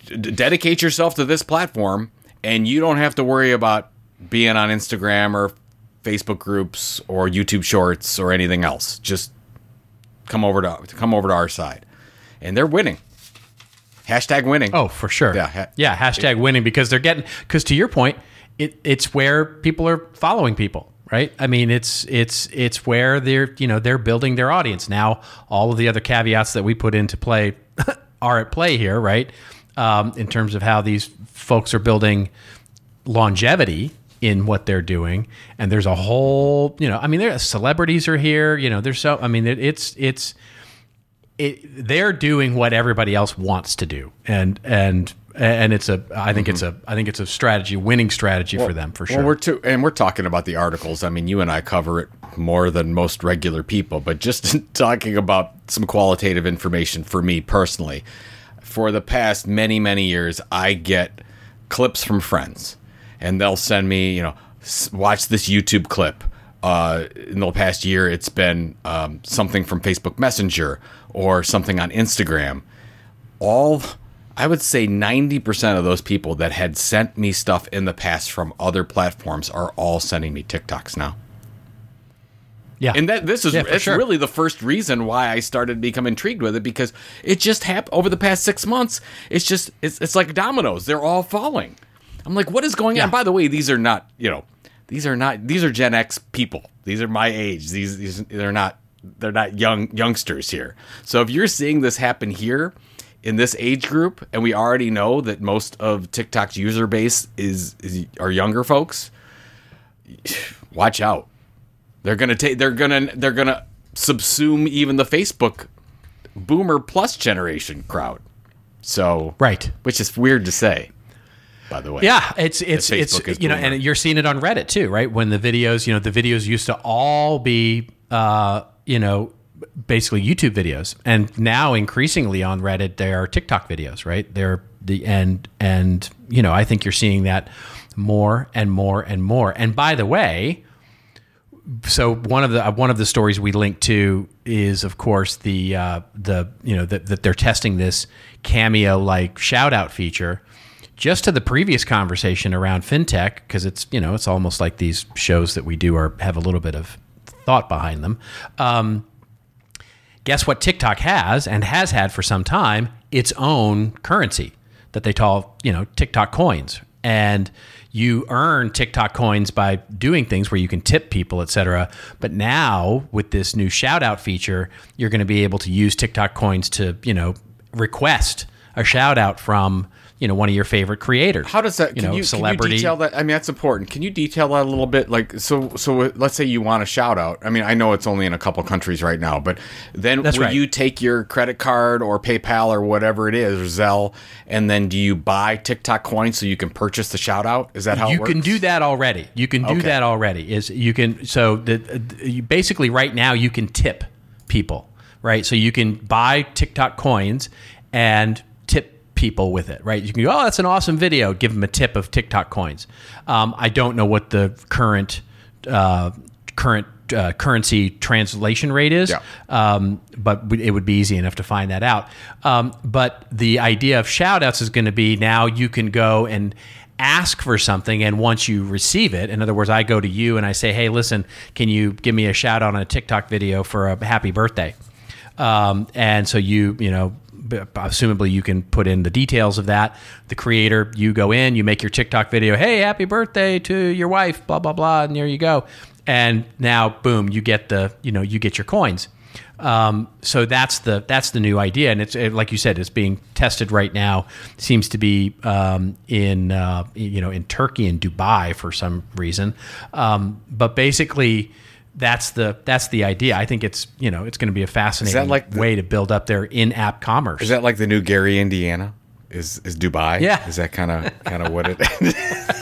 d- dedicate yourself to this platform and you don't have to worry about being on Instagram or Facebook groups or YouTube shorts or anything else. Just come over to come over to our side. And they're winning. Hashtag winning. Oh, for sure. Yeah, ha- yeah. Hashtag winning because they're getting because to your point, it, it's where people are following people, right? I mean, it's it's it's where they're you know they're building their audience now. All of the other caveats that we put into play (laughs) are at play here, right? Um, in terms of how these folks are building longevity in what they're doing and there's a whole you know i mean there celebrities are here you know there's so i mean it, it's it's it, they're doing what everybody else wants to do and and and it's a i think it's a mm-hmm. i think it's a strategy winning strategy for them for sure Well, we're too, and we're talking about the articles. I mean, you and I cover it more than most regular people, but just (laughs) talking about some qualitative information for me personally. For the past many, many years, I get clips from friends, and they'll send me, you know, watch this YouTube clip. Uh, in the past year, it's been um, something from Facebook Messenger or something on Instagram all I would say 90% of those people that had sent me stuff in the past from other platforms are all sending me TikToks now. yeah And that this is Yeah, it's sure. really the first reason why I started to become intrigued with it because it just happened over the past 6 months. It's just it's it's like dominoes. They're all falling. I'm like what is going Yeah. on? By the way, these are not, you know, these are not these are Gen X people. These are my age. These these they're not they're not young youngsters here. So if you're seeing this happen here in this age group and we already know that most of TikTok's user base is, is are younger folks, watch out. They're gonna take. They're gonna. They're gonna subsume even the Facebook Boomer Plus generation crowd. So right which is weird to say, by the way. Yeah, it's it's it's you know, and you're seeing it on Reddit too, right? When the videos, you know, the videos used to all be, uh, you know, basically YouTube videos, and now increasingly on Reddit they are TikTok videos, right? They're the and and you know, I think you're seeing that more and more and more. And by the way, so one of the uh, one of the stories we link to is of course the uh, the you know that, that they're testing this cameo like shout out feature just to the previous conversation around fintech because it's you know it's almost like these shows that we do are have a little bit of thought behind them um, guess what TikTok has and has had for some time its own currency that they call, you know, TikTok coins. And you earn TikTok coins by doing things where you can tip people, et cetera. But now with this new shout out feature, you're going to be able to use TikTok coins to, you know, request a shout out from, you know, one of your favorite creators. How does that? you Can know, you, celebrity? Can you detail that? I mean, that's important. Can you detail that a little bit? Like, so, so uh, let's say you want a shout out. I mean, I know it's only in a couple countries right now, but then That's will right. you take your credit card or PayPal or whatever it is, or Zelle, and then do you buy TikTok coins so you can purchase the shout out? Is that how you it works? can do that already. You can do Okay. that already. Is you can so the you basically right now you can tip people, right? So you can buy TikTok coins and people with it, right? You can go, oh, that's an awesome video. Give them a tip of TikTok coins. Um, I don't know what the current uh, current uh, currency translation rate is, Yeah. um, but it would be easy enough to find that out. Um, but the idea of shout outs is going to be now you can go and ask for something and once you receive it in other words i go to you and i say hey listen can you give me a shout out on a tiktok video for a happy birthday um, and so you you know assumably you can put in the details of that the creator you go in you make your tiktok video hey happy birthday to your wife blah blah blah and there you go and now boom, you get the you know you get your coins. Um, so that's the that's the new idea, and it's it, like you said, it's being tested right now. Seems to be um, in uh, you know in Turkey and Dubai for some reason, um, but basically that's the that's the idea. I think it's you know it's going to be a fascinating like the- way to build up their in-app commerce. Is that like the new Gary, Indiana? Is is Dubai? Yeah. Is that kind of kind of what it, (laughs)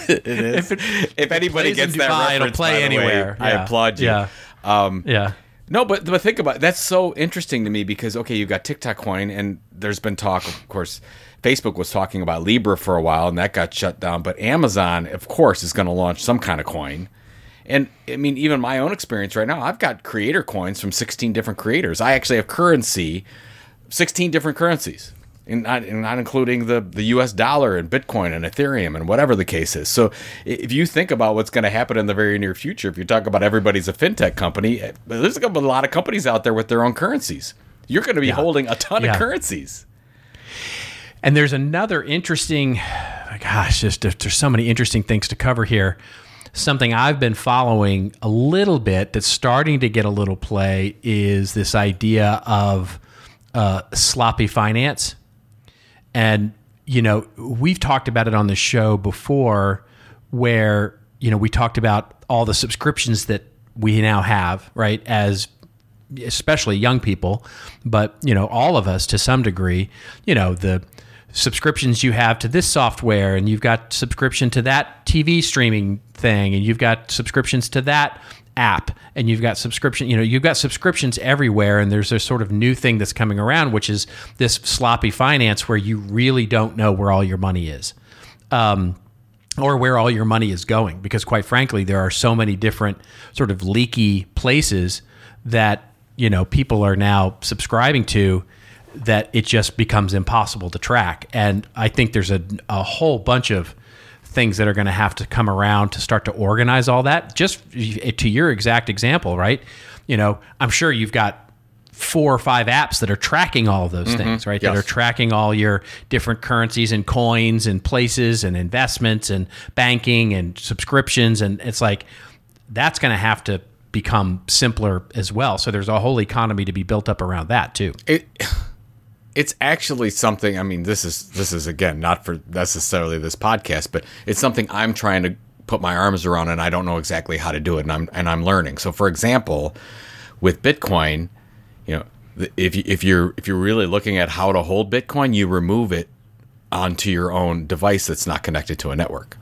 it is? If, anybody plays in gets that Dubai, it'll reference, play by the way, anywhere. I applaud you. Yeah. Um, yeah. No, but but think about it. that's so interesting to me because okay, you've got TikTok coin, and there's been talk, of course. Facebook was talking about Libra for a while, and that got shut down. But Amazon, of course, is going to launch some kind of coin. And I mean, even my own experience right now, I've got creator coins from 16 different creators. I actually have currency, 16 different currencies, and not, and not including the, the US dollar and Bitcoin and Ethereum and whatever the case is. So if you think about what's going to happen in the very near future, if you talk about everybody's a fintech company, eh, there's a lot of companies out there with their own currencies. You're going to be holding a ton Yeah. of currencies. And there's another interesting, (sighs) gosh, just there's so many interesting things to cover here. Something I've been following a little bit that's starting to get a little play is this idea of uh, sloppy finance. And, you know, we've talked about it on the show before where, you know, we talked about all the subscriptions that we now have, right? As especially young people, but you know, all of us to some degree, you know, the subscriptions you have to this software and you've got subscription to that TV streaming thing and you've got subscriptions to that app and you've got subscription, you know, you've got subscriptions everywhere and there's a sort of new thing that's coming around which is this sloppy finance where you really don't know where all your money is. Um, or where all your money is going because quite frankly there are so many different sort of leaky places that you know people are now subscribing to that it just becomes impossible to track and i think there's a, a whole bunch of things that are going to have to come around to start to organize all that just eh, to your exact example right you know i'm sure you've got four or five apps that are tracking all of those mm-hmm. things, right? That are tracking all your different currencies and coins and places and investments and banking and subscriptions. And it's like that's going to have to become simpler as well. So there's a whole economy to be built up around that too. it it's actually something i mean this is this is again not for necessarily this podcast but it's something i'm trying to put my arms around and i don't know exactly how to do it and i'm and i'm learning so for example with bitcoin you know if you, if you're if you're really looking at how to hold bitcoin you remove it onto your own device that's not connected to a network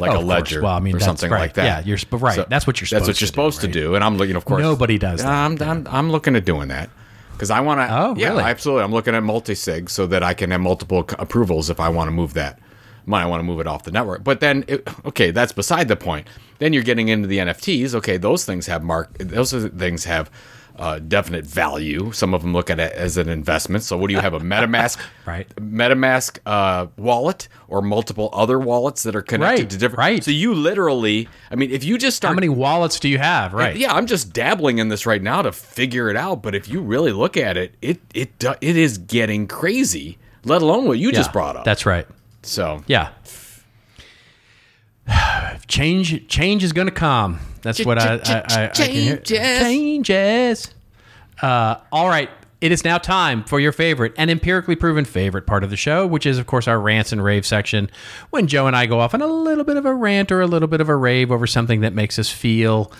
like Oh, a ledger Well, I mean, or something right. like that Yeah, you're right. That's what you're that's what you're to do, supposed to do and i'm looking of course Nobody does that. I'm, I'm, I'm looking at doing that because I want to. Oh, yeah, really? absolutely. I'm looking at multi-sig so that I can have multiple c- approvals if I want to move that. Might I want to move it off the network, but then it, okay, that's beside the point. Then you're getting into the NFTs. Okay, those things have mark. Those things have uh, definite value. Some of them look at it as an investment. So, what do you have? A MetaMask, (laughs) Right. MetaMask uh, wallet or multiple other wallets that are connected Right, to different. right. So you literally, I mean, if you just start How many wallets do you have? Right. yeah, I'm just dabbling in this right now to figure it out. But if you really look at it, it it it is getting crazy. Let alone what you just brought up. That's right. so Yeah. (sighs) Change change is going to come. That's what I, I, I, I can hear. Changes. Changes. Uh, all right. It is now time for your favorite and empirically proven favorite part of the show, which is, of course, our rants and rave section. When Joe and I go off on a little bit of a rant or a little bit of a rave over something that makes us feel,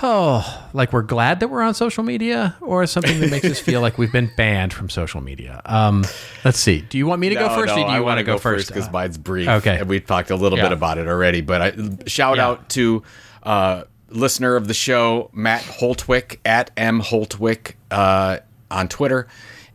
oh, like we're glad that we're on social media, or something that makes us feel like we've been banned from social media. Um, let's see. Do you want me to go first, no, or do you want wanna to go first? because Uh, mine's brief. okay. and we talked a little Yeah. bit about it already. But I shout Yeah. out to uh, listener of the show Matt Holtwick at m Holtwick uh, on Twitter.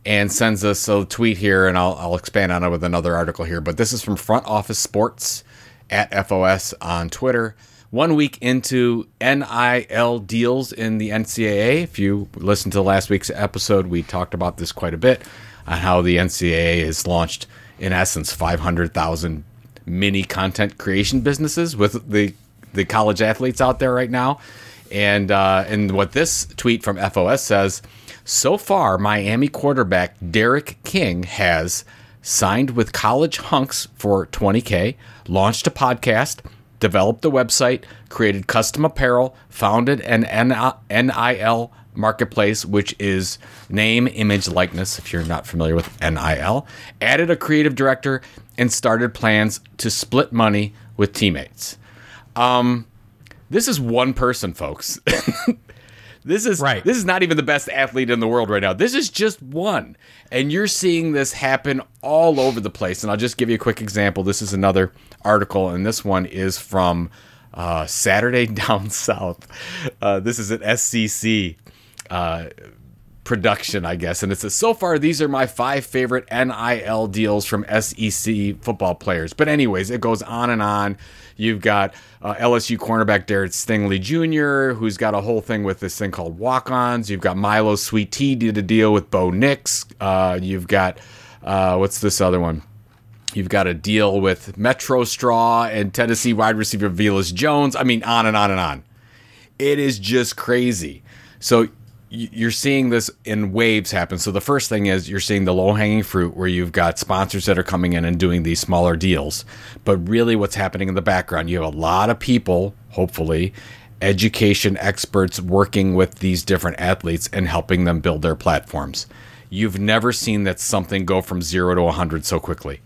And sends us a tweet here, and I'll, I'll expand on it with another article here. But this is from Front Office Sports at FOS on Twitter. One week into NIL deals in the NCAA. If you listened to last week's episode, we talked about this quite a bit on how the NCAA has launched, in essence, 500,000 mini content creation businesses with the the college athletes out there right now. And uh, and what this tweet from FOS says, so far Miami quarterback D'Eriq King has signed with College Hunks for 20k, launched a podcast, developed the website, created custom apparel, founded an NIL marketplace, which is name, image, likeness, if you're not familiar with NIL, added a creative director, and started plans to split money with teammates. Um, this is one person, folks. (laughs) this is Right. this is not even the best athlete in the world right now. This is just one. And you're seeing this happen all over the place. And I'll just give you a quick example. This is another article, and this one is from uh, Saturday (laughs) Down South. Uh, this is an SEC uh, production, I guess. And it says, so far, these are my five favorite NIL deals from SEC football players. But, anyways, it goes on and on. You've got uh, LSU cornerback Derek Stingley Jr., who's got a whole thing with this thing called walk ons. You've got Milo Sweet Tea did a deal with Bo Nix. Uh, you've got, uh, what's this other one? You've got a deal with Metro Straw and Tennessee wide receiver Velus Jones. I mean, on and on and on. It is just crazy. So you're seeing this in waves happen. So the first thing is you're seeing the low hanging fruit where you've got sponsors that are coming in and doing these smaller deals. But really, what's happening in the background, you have a lot of people, hopefully, education experts working with these different athletes and helping them build their platforms. You've never seen that something go from zero to 100 so quickly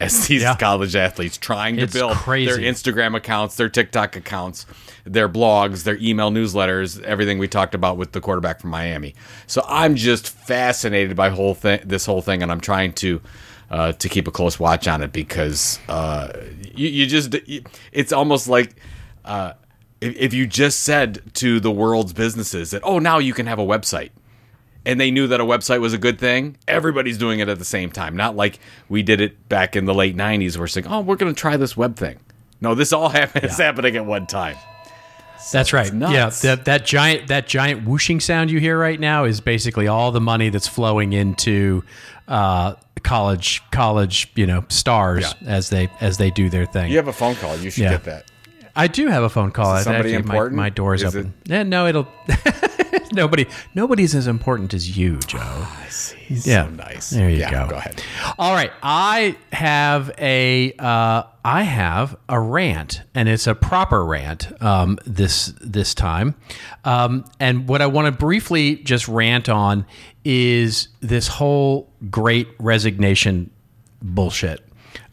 as these Yeah. college athletes trying to It's build crazy. their Instagram accounts, their TikTok accounts, their blogs, their email newsletters, everything we talked about with the quarterback from Miami. So I'm just fascinated by whole thing, this whole thing, and I'm trying to uh, to keep a close watch on it because uh, you, you just you, it's almost like. Uh, if, if you just said to the world's businesses that, oh, now you can have a website, and they knew that a website was a good thing, everybody's doing it at the same time. Not like we did it back in the late 90s. We're saying, oh, we're going to try this web thing. No, this all (laughs) happen- is happening at one time. That's right. Yeah, that that giant that giant whooshing sound you hear right now is basically all the money that's flowing into uh, college college you know stars Yeah. as they as they do their thing. You have a phone call. You should Yeah. get that. I do have a phone call. Is it somebody Actually, my- important? My, door is, Is open. Eh, no, it'll. (laughs) nobody. Nobody's as important as you, Joe. I see. Yeah. So nice. There you yeah, go. Go ahead. All right, I have a uh, I have a rant, and it's a proper rant um, this this time. Um, and what I want to briefly just rant on is this whole Great Resignation bullshit.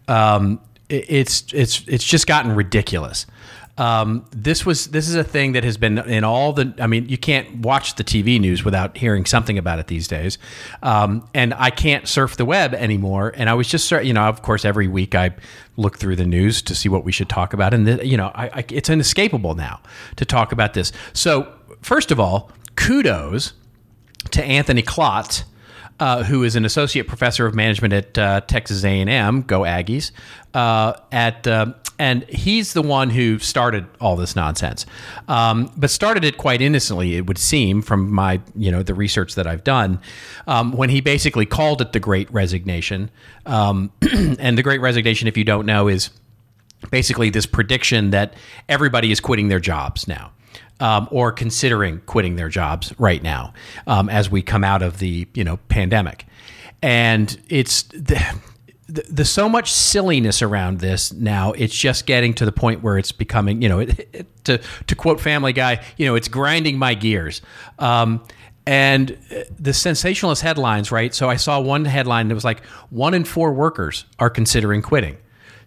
Um, it's it's it's just gotten ridiculous. Um, this was this is a thing that has been in all the. I mean, you can't watch the TV news without hearing something about it these days. Um, and I can't surf the web anymore. And I was just, you know, of course, every week I look through the news to see what we should talk about. And the, you know, I, I, it's inescapable now to talk about this. So first of all, kudos to Anthony Klotz, uh, who is an associate professor of management at uh, Texas A&M. Go Aggies! Uh, at uh, and he's the one who started all this nonsense, um, but started it quite innocently. It would seem from my you know the research that I've done, um, when he basically called it the Great Resignation. Um, (clears throat) and the Great Resignation, if you don't know, is basically this prediction that everybody is quitting their jobs now. Um, or considering quitting their jobs right now um, as we come out of the you know pandemic, and it's the, the, so much silliness around this now. It's just getting to the point where it's becoming you know it, it, to to quote Family Guy, you know it's grinding my gears. Um, and uh, the sensationalist headlines, right? So I saw one headline that was like one in four workers are considering quitting.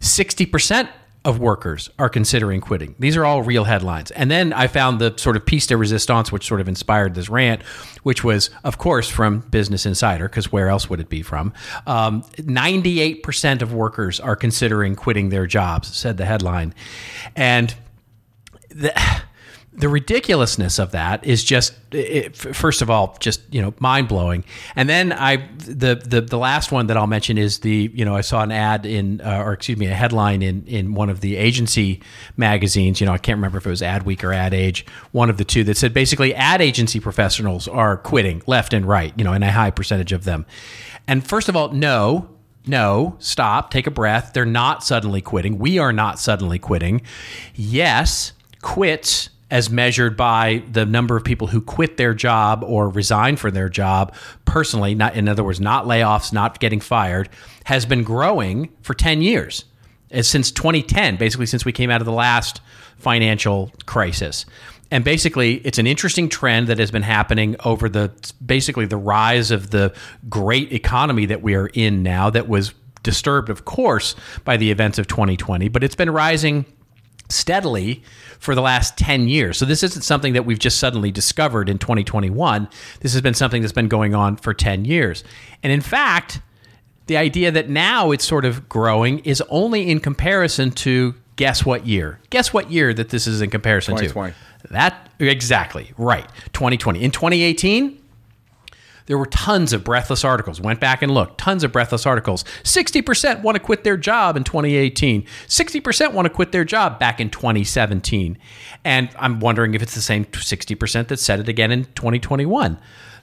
60% of workers are considering quitting. These are all real headlines. And then I found the sort of piece de resistance, which sort of inspired this rant, which was, of course, from Business Insider, because where else would it be from? Um, 98% of workers are considering quitting their jobs, said the headline. And the, the ridiculousness of that is just it, first of all just you know mind blowing and then i the, the the last one that i'll mention is the you know i saw an ad in uh, or excuse me a headline in in one of the agency magazines you know i can't remember if it was Adweek or Ad Age one of the two that said basically ad agency professionals are quitting left and right you know and a high percentage of them and first of all no no, stop, take a breath. They're not suddenly quitting. We are not suddenly quitting. Yes, quits as measured by the number of people who quit their job or resign from their job personally, not in other words, not layoffs, not getting fired, has been growing for 10 years. as since 2010, basically since we came out of the last financial crisis. And basically, it's an interesting trend that has been happening over the basically the rise of the great economy that we are in now that was disturbed, of course, by the events of 2020, but it's been rising steadily for the last 10 years. So this isn't something that we've just suddenly discovered in 2021. This has been something that's been going on for 10 years. And in fact, the idea that now it's sort of growing is only in comparison to guess what year? Guess what year that this is in comparison 2020. to? That exactly, right. 2020. In 2018, there were tons of breathless articles. Went back and looked. Tons of breathless articles. 60% want to quit their job in 2018. 60% want to quit their job back in 2017. And I'm wondering if it's the same 60% that said it again in 2021.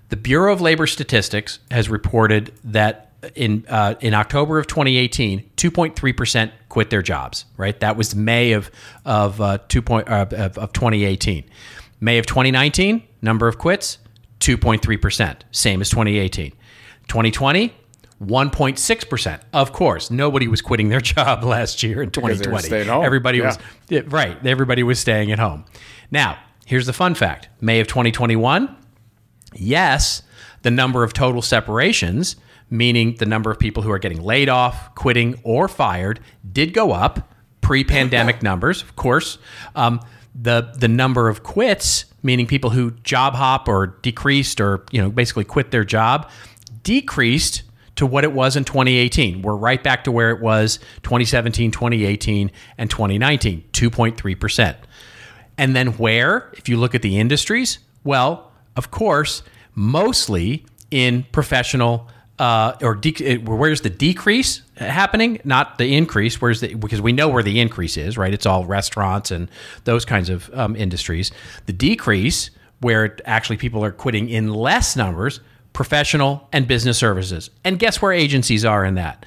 The Bureau of Labor Statistics has reported that in uh, in October of 2018, 2.3 percent quit their jobs. Right, that was May of of uh, two point uh, of, of 2018. May of 2019, number of quits 2.3 percent, same as 2018. 2020. 1.6 percent. Of course, nobody was quitting their (laughs) job last year in they were 2020. staying home. Everybody Yeah. was right. Everybody was staying at home. Now, here's the fun fact: May of 2021, yes, the number of total separations, meaning the number of people who are getting laid off, quitting, or fired, did go up. Pre-pandemic (laughs) numbers, of course. Um, the the number of quits, meaning people who job hop or decreased or you know basically quit their job, decreased to what it was in 2018. We're right back to where it was 2017, 2018, and 2019, 2.3%. And then where, if you look at the industries, well, of course, mostly in professional uh, or de- where's the decrease happening, not the increase. Where's the because we know where the increase is, right? It's all restaurants and those kinds of um, industries. The decrease, where actually people are quitting in less numbers, professional and business services. And guess where agencies are in that?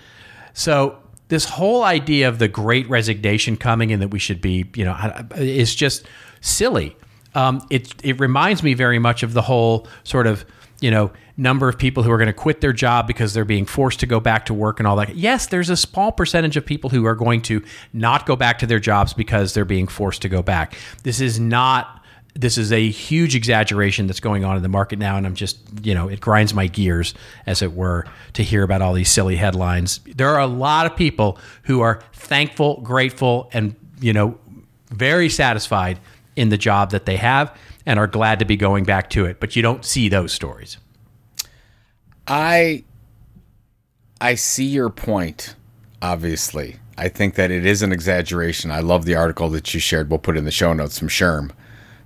So this whole idea of the great resignation coming and that we should be, you know, is just silly. Um, it it reminds me very much of the whole sort of you know number of people who are going to quit their job because they're being forced to go back to work and all that. Yes, there's a small percentage of people who are going to not go back to their jobs because they're being forced to go back. This is not this is a huge exaggeration that's going on in the market now and i'm just you know it grinds my gears as it were to hear about all these silly headlines there are a lot of people who are thankful grateful and you know very satisfied in the job that they have and are glad to be going back to it but you don't see those stories I I see your point, obviously. I think that it is an exaggeration. I love the article that you shared. We'll put in the show notes from SHRM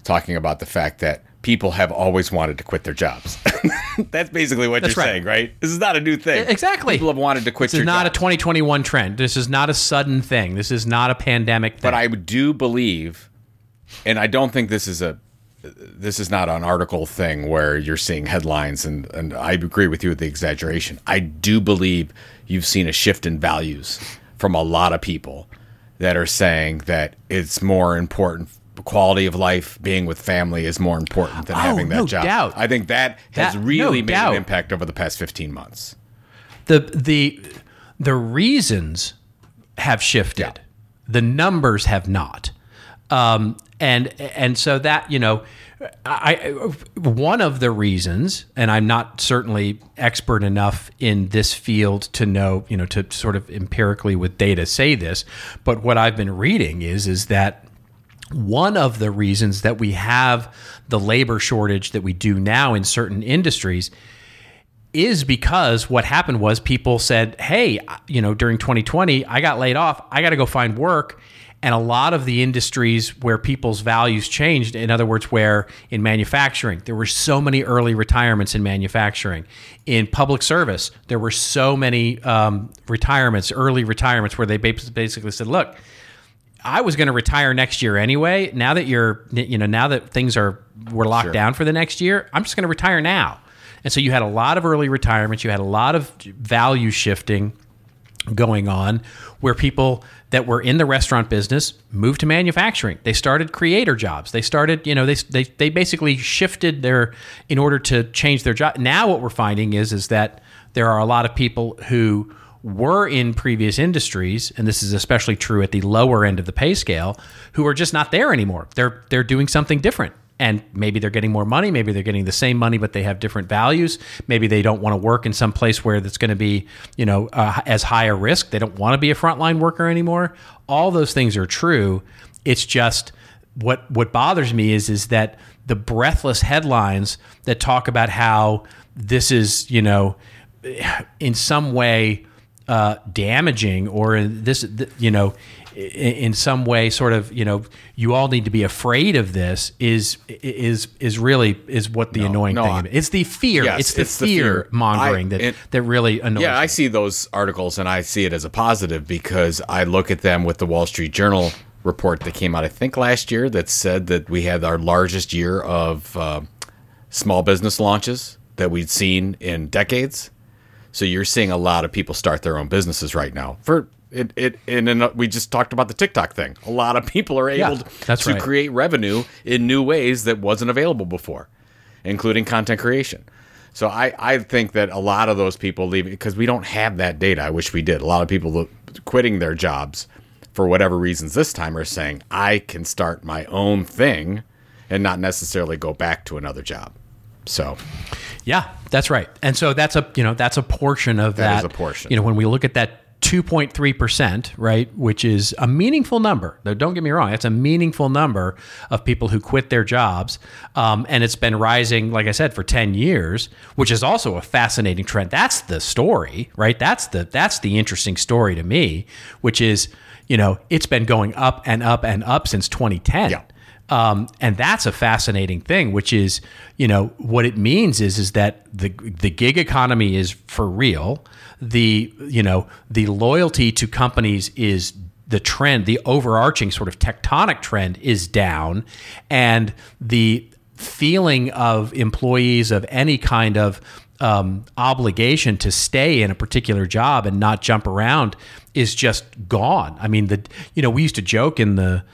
talking about the fact that people have always wanted to quit their jobs. (laughs) That's basically what That's you're right. saying, right? This is not a new thing. exactly People have wanted to quit this is not jobs. a 2021 trend this is not a sudden thing this is not a pandemic thing but I do believe, and I don't think this is a this is not an article thing where you're seeing headlines and and I agree with you with the exaggeration. I do believe you've seen a shift in values from a lot of people that are saying that it's more important quality of life being with family is more important than Oh, having that no job. doubt. I think that has That- really no made doubt. an impact over the past 15 months. the the the reasons have shifted. The numbers have not. Um, and and so that you know, I one of the reasons, and I'm not certainly expert enough in this field to know you know to sort of empirically with data say this, but what I've been reading is is that one of the reasons that we have the labor shortage that we do now in certain industries is because what happened was people said, "Hey, you know, during 2020, I got laid off. I got to go find work." And a lot of the industries where people's values changed, in other words, where in manufacturing, there were so many early retirements in manufacturing. In public service, there were so many um, retirements, early retirements, where they basically said, look, I was going to retire next year anyway. Now that you're, you know, now that things are we're locked Sure. down for the next year, I'm just going to retire now. And so you had a lot of early retirements. You had a lot of value shifting going on, where people that were in the restaurant business moved to manufacturing. They started creator jobs. They started, you know, they they they basically shifted their in order to change their job. Now what we're finding is is that there are a lot of people who were in previous industries, and this is especially true at the lower end of the pay scale, who are just not there anymore. They're they're doing something different. And maybe they're getting more money, maybe they're getting the same money, but they have different values. Maybe they don't want to work in some place where that's going to be, you know, uh, as high a risk. They don't want to be a frontline worker anymore. All those things are true. It's just what what bothers me is is that the breathless headlines that talk about how this is, you know, (sighs) in some way uh, damaging or this, you know, in some way sort of you know you all need to be afraid of this is is is really is what the no, annoying no, thing is. It's the fear. Yes, it's the it's fear, fear, mongering I, that it, that really annoys. Yeah, me. I see those articles and I see it as a positive because I look at them with the Wall Street Journal report that came out I think last year that said that we had our largest year of uh, small business launches that we'd seen in decades. So you're seeing a lot of people start their own businesses right now for it, it and then uh, we just talked about the TikTok thing. A lot of people are able yeah, to right. create revenue in new ways that wasn't available before, including content creation. So I, I think that a lot of those people leaving because we don't have that data. I wish we did. A lot of people quitting their jobs for whatever reasons this time are saying I can start my own thing and not necessarily go back to another job. So, yeah, that's right. And so that's a you know that's a portion of that. That is a portion. You know when we look at that 2.3%, right, which is a meaningful number. Though don't get me wrong, it's a meaningful number of people who quit their jobs. Um, and it's been rising, like I said, for 10 years, which is also a fascinating trend. That's the story, right? That's the that's the interesting story to me, which is, you know, it's been going up and up and up since 2010. Yeah. Um, and that's a fascinating thing, which is, you know, what it means is is that the the gig economy is for real. The you know the loyalty to companies is the trend. The overarching sort of tectonic trend is down, and the feeling of employees of any kind of um, obligation to stay in a particular job and not jump around is just gone. I mean, the you know we used to joke in the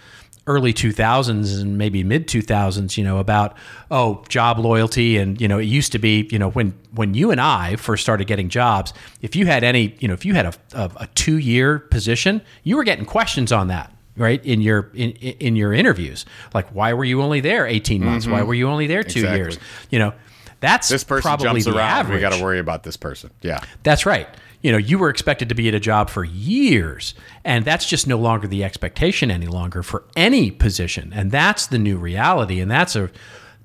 early 2000s and maybe mid 2000s you know about oh job loyalty. And you know it used to be you know when when you and I first started getting jobs if you had any you know if you had a, a, a 2 year position you were getting questions on that right in your in in your interviews. Like why were you only there 18 months? Mm-hmm. why were you only there 2 exactly. years? You know that's this person probably jumps around average. we got to worry about this person. Yeah. That's right you know, you were expected to be at a job for years, and that's just no longer the expectation any longer for any position, and that's the new reality, and that's a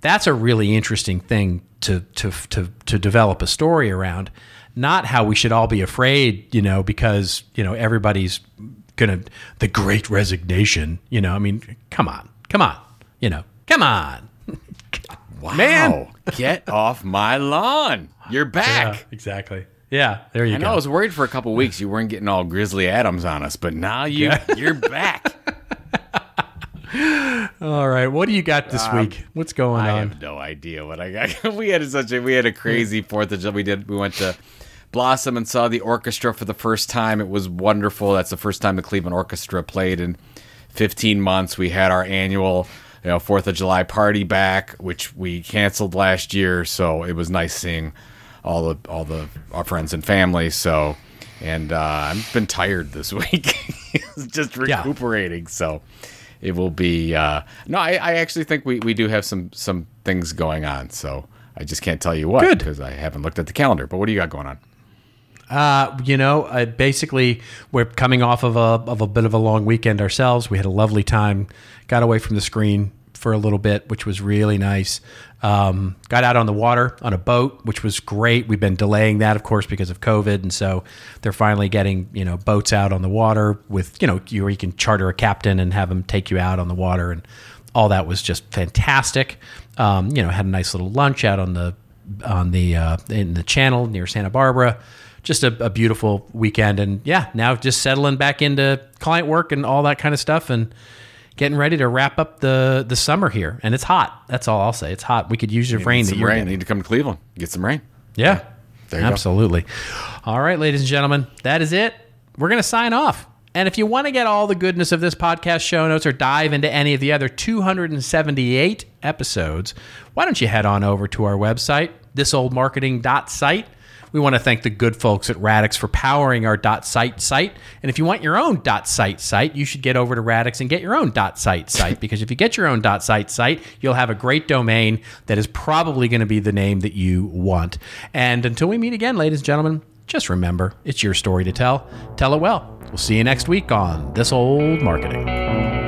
that's a really interesting thing to to to to develop a story around. Not how we should all be afraid, you know, because you know everybody's gonna the Great Resignation. You know, I mean, come on, come on, you know, come on. (laughs) Wow. Man, get off my lawn. You're (laughs) back. Yeah, exactly. Yeah, there you I go. know I was worried for a couple weeks you weren't getting all Grizzly Adams on us, but now you yeah. you're back. (laughs) all right, what do you got this um, week? What's going I on? I have no idea what I got. (laughs) we had such a we had a crazy Fourth of July. We did. We went to Blossom and saw the orchestra for the first time. It was wonderful. That's the first time the Cleveland Orchestra played in 15 months. We had our annual you know Fourth of July party back, which we canceled last year. So it was nice seeing all the all the our friends and family. So, and uh, I've been tired this (laughs) week, just recuperating. Yeah. So, it will be. Uh, no, I, I actually think we, we do have some some things going on. So I just can't tell you what because I haven't looked at the calendar. But what do you got going on? Uh, you know, uh, basically, we're coming off of a of a bit of a long weekend ourselves. We had a lovely time, got away from the screen for a little bit, which was really nice. Um, got out on the water on a boat, which was great. We've been delaying that, of course, because of COVID, and so they're finally getting you know boats out on the water with you know you, you can charter a captain and have them take you out on the water, and all that was just fantastic. Um, you know, had a nice little lunch out on the on the uh, in the channel near Santa Barbara. Just a, a beautiful weekend, and yeah, now just settling back into client work and all that kind of stuff, and getting ready to wrap up the the summer here, and it's hot. That's all I'll say. It's hot. We could use your rain. Some that rain. Need to come to Cleveland. Get some rain. Yeah, yeah. absolutely. Go. All right, ladies and gentlemen, that is it. We're gonna sign off. And if you want to get all the goodness of this podcast show notes or dive into any of the other 278 episodes, why don't you head on over to our website, thisoldmarketing.site We want to thank the good folks at Radix for powering our .site site. And if you want your own .site site, you should get over to Radix and get your own .site site (laughs) because if you get your own .site site, you'll have a great domain that is probably going to be the name that you want. And until we meet again, ladies and gentlemen, just remember, it's your story to tell. Tell it well. We'll see you next week on This Old Marketing.